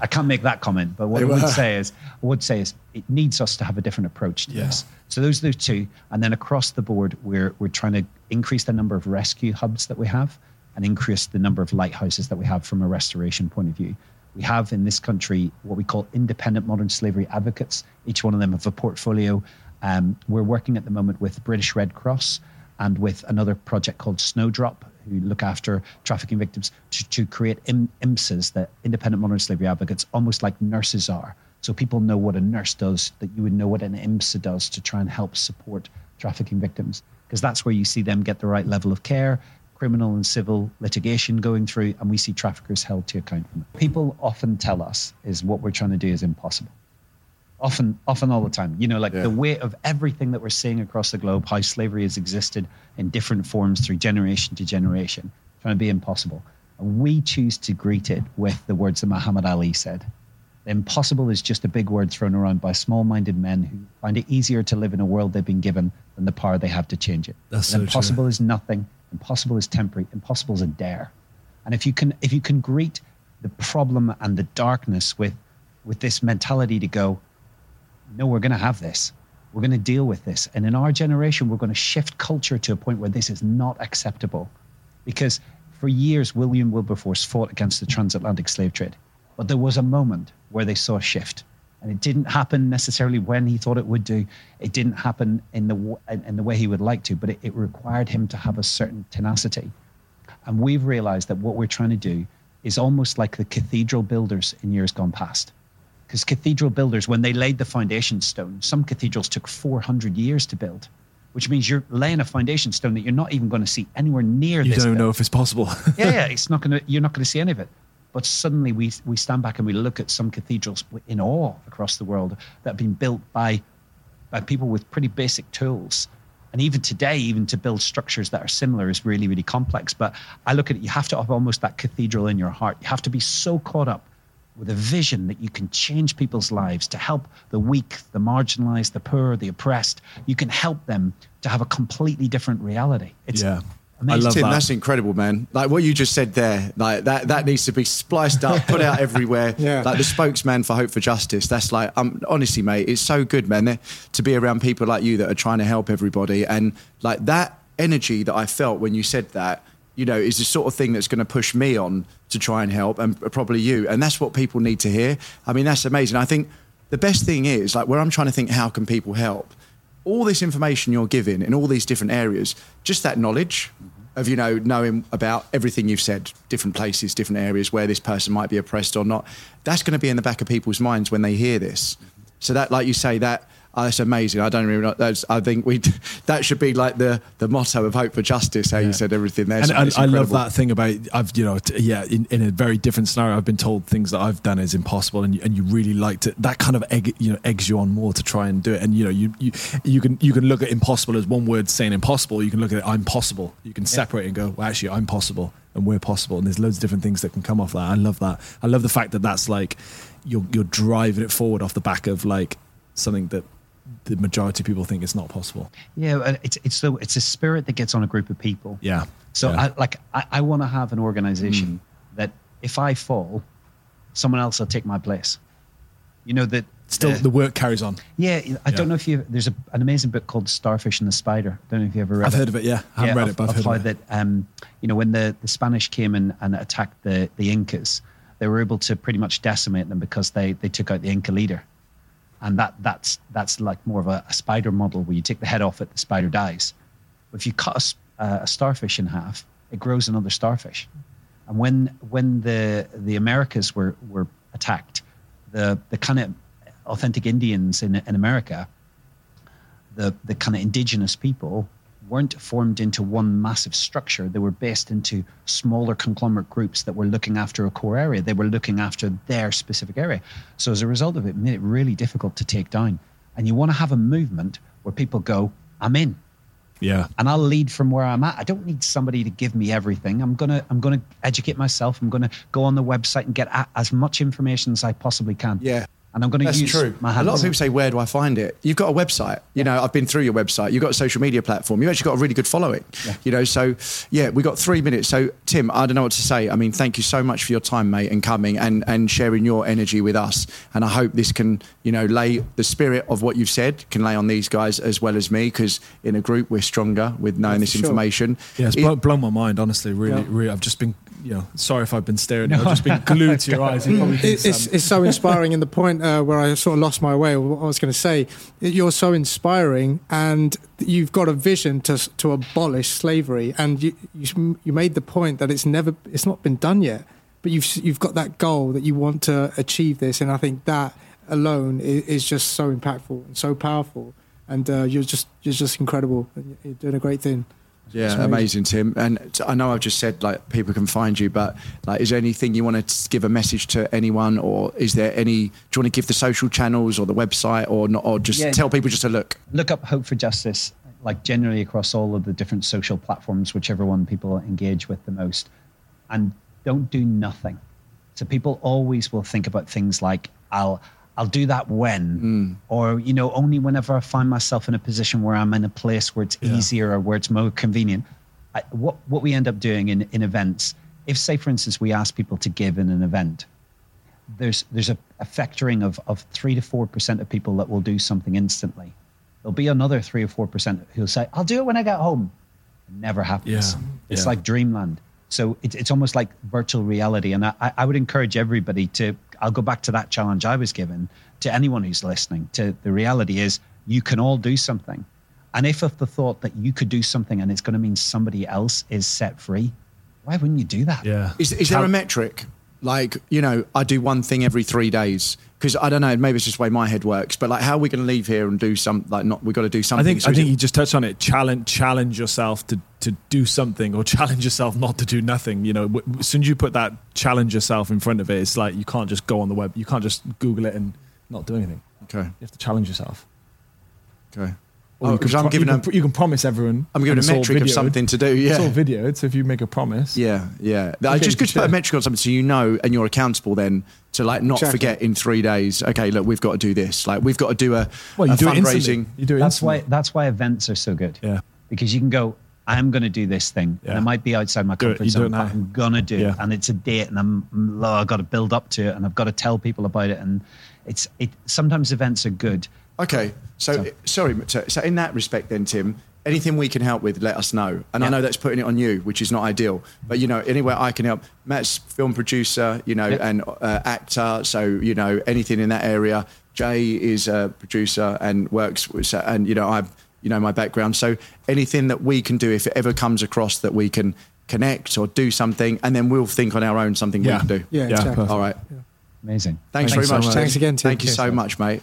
I can't make that comment, but what I would say is, I would say is, it needs us to have a different approach to yeah. this. So those are the two, and then across the board, we're we're trying to increase the number of rescue hubs that we have, and increase the number of lighthouses that we have from a restoration point of view. We have in this country what we call independent modern slavery advocates. Each one of them have a portfolio. Um, we're working at the moment with British Red Cross and with another project called Snowdrop, who look after trafficking victims, to, to create IM, IMSAs, the independent modern slavery advocates, almost like nurses are. So people know what a nurse does, that you would know what an IMSA does to try and help support trafficking victims, because that's where you see them get the right level of care, criminal and civil litigation going through, and we see traffickers held to account. People often tell us is what we're trying to do is impossible often often all the time. You know like yeah. the weight of everything that we're seeing across the globe how slavery has existed in different forms through generation to generation trying to be impossible. And we choose to greet it with the words that muhammad ali said. Impossible is just a big word thrown around by small-minded men who find it easier to live in a world they've been given than the power they have to change it. That's so impossible true. is nothing. Impossible is temporary. Impossible is a dare. And if you can if you can greet the problem and the darkness with with this mentality to go no, we're going to have this. We're going to deal with this. And in our generation, we're going to shift culture to a point where this is not acceptable. Because for years, William Wilberforce fought against the transatlantic slave trade. But there was a moment where they saw a shift. And it didn't happen necessarily when he thought it would do. It didn't happen in the, in the way he would like to, but it, it required him to have a certain tenacity. And we've realized that what we're trying to do is almost like the cathedral builders in years gone past because cathedral builders, when they laid the foundation stone, some cathedrals took 400 years to build, which means you're laying a foundation stone that you're not even going to see anywhere near. You don't build. know if it's possible. yeah, yeah, it's not going to. You're not going to see any of it. But suddenly we we stand back and we look at some cathedrals in awe across the world that have been built by by people with pretty basic tools. And even today, even to build structures that are similar is really, really complex. But I look at it, you have to have almost that cathedral in your heart. You have to be so caught up with a vision that you can change people's lives to help the weak, the marginalized, the poor, the oppressed. You can help them to have a completely different reality. It's yeah. amazing. I love Tim, that. that's incredible, man. Like what you just said there, like that that needs to be spliced up, put out everywhere. Yeah. Like the spokesman for Hope for Justice. That's like, um, honestly, mate, it's so good, man, to be around people like you that are trying to help everybody, and like that energy that I felt when you said that. You know, is the sort of thing that's going to push me on to try and help, and uh, probably you. And that's what people need to hear. I mean, that's amazing. I think the best thing is like where I'm trying to think, how can people help? all this information you're giving in all these different areas, just that knowledge of you know knowing about everything you've said, different places, different areas where this person might be oppressed or not, that's going to be in the back of people's minds when they hear this. So that, like you say, that oh, that's amazing. I don't really know. That's, I think we that should be like the the motto of hope for justice. How you said everything there. and, So and I love that thing about I've you know t- yeah in, in a very different scenario I've been told things that I've done is impossible and you, and you really like to that kind of egg you know eggs you on more to try and do it and you know you you, you can you can look at impossible as one word saying impossible you can look at it I'm possible you can separate it and go well actually I'm possible and we're possible and there's loads of different things that can come off that I love that I love the fact that that's like you're you're driving it forward off the back of like something that the majority of people think it's not possible Yeah, it's it's the it's a spirit that gets on a group of people. yeah So Yeah. I like I, I want to have an organization that if I fall, someone else will take my place. You know that still uh, the work carries on yeah. I Yeah. don't know if you there's a, an amazing book called Starfish and the Spider. I don't know if you ever read I've it. heard of it yeah I haven't Yeah, read it but I've heard how of it that um, you know when the, the Spanish came and, and attacked the, the Incas, they were able to pretty much decimate them because they, they took out the Inca leader, and that that's that's like more of a, a spider model where you take the head off it, the spider dies. If you cut a, uh, a starfish in half, it grows another starfish. And when when the the Americas were were attacked, the the kind of authentic Indians in in America the the kind of indigenous people weren't formed into one massive structure. They were based into smaller conglomerate groups that were looking after a core area. They were looking after their specific area. So as a result of it, it made it really difficult to take down. And you want to have a movement where people go, I'm in. yeah And I'll lead from where I'm at. I don't need somebody to give me everything. I'm gonna I'm gonna educate myself. I'm gonna go on the website and get as much information as I possibly can. Yeah. And I'm gonna That's use true. A lot of people say, "Where do I find it?" You've got a website. You know, I've been through your website. You've got a social media platform. You've actually got a really good following. You know, so yeah, we got three minutes. So Tim, I don't know what to say. I mean, thank you so much for your time, mate, and coming and and sharing your energy with us. And I hope this can, you know, lay the spirit of what you've said can lay on these guys as well as me, because in a group we're stronger with knowing Yeah, this sure. information. Yeah, it's It- blown, blown my mind, honestly. Really, Yeah. really. I've just been, you know, sorry if I've been staring. I've just been glued to your eyes. You probably think It, it's, some- it's so inspiring. in the point uh, where I sort of lost my way, what I was going to say, you're so inspiring, and you've got a vision to to abolish slavery, and you you, you made the point that it's never, it's not been done yet, but you've you've got that goal that you want to achieve this, and I think that alone is, is just so impactful and so powerful, and uh, you're just you're just incredible. You're doing a great thing. Yeah, amazing, Tim. And I know I've just said like people can find you, but like, is there anything you want to give a message to anyone, or is there any? Do you want to give the social channels or the website, or not, or just Yeah. tell people just to look? look up Hope for Justice, like generally across all of the different social platforms, whichever one people engage with the most, and don't do nothing. So people always will think about things like I'll I'll do that when, mm. or you know, only whenever I find myself in a position where I'm in a place where it's Yeah. easier or where it's more convenient. I, what what we end up doing in in events, if say for instance we ask people to give in an event, there's there's a, a factoring of of three to four percent of people that will do something instantly. There'll be another three or four percent who'll say, "I'll do it when I get home." It never happens. Yeah, It's yeah. like dreamland. So it's it's almost like virtual reality. And I, I would encourage everybody to. I'll go back to that challenge I was given to anyone who's listening. To the reality is, you can all do something. And if of the thought that you could do something and it's going to mean somebody else is set free, why wouldn't you do that? Yeah. Is, is there a metric? Like, you know, I do one thing every three days. Because I don't know, maybe it's just the way my head works. But like, how are we going to leave here and do some, like, not, we've got to do something. I think So I think it- you just touched on it. Challenge challenge yourself to to do something, or challenge yourself not to do nothing. You know, w- as soon as you put that challenge yourself in front of it, it's like you can't just go on the web. You can't just Google it and not do anything. okay. You have to challenge yourself. Okay. Or Oh, you can 'cause I'm pro- giving you a- can, you can promise everyone. I'm giving a metric of something to do. Yeah, It's all Yeah. videoed. So if you make a promise, Yeah, yeah. I just you good to put a metric on something so you know and you're accountable then to like not Exactly. forget in three days. Okay, look, we've got to do this. Like we've got to do a, well, you a do it instantly. fundraising. You do it That's why that's why events are so good. Yeah. Because you can go, I'm going to do this thing, Yeah. and it might be outside my Do comfort it zone, but now. I'm gonna do Yeah. it, and it's a date, and I'm oh, I've got to build up to it, and I've got to tell people about it, and it's it. Sometimes events are good. Okay, so, So- sorry. So, so in that respect, then Tim, anything we can help with, let us know. And I know that's putting it on you, which is not ideal. But you know, anywhere I can help. Matt's film producer, you know, Yeah. and uh, actor. So you know, anything in that area. Jay is a producer and works with, and you know, I, you know, my background. So anything that we can do, if it ever comes across that we can connect or do something, and then we'll think on our own something Yeah. we can do. Yeah, Yeah, exactly. perfect. All right. Amazing. Thanks, Thanks very so much. much. Thanks again, Tim. Thank you so much, mate.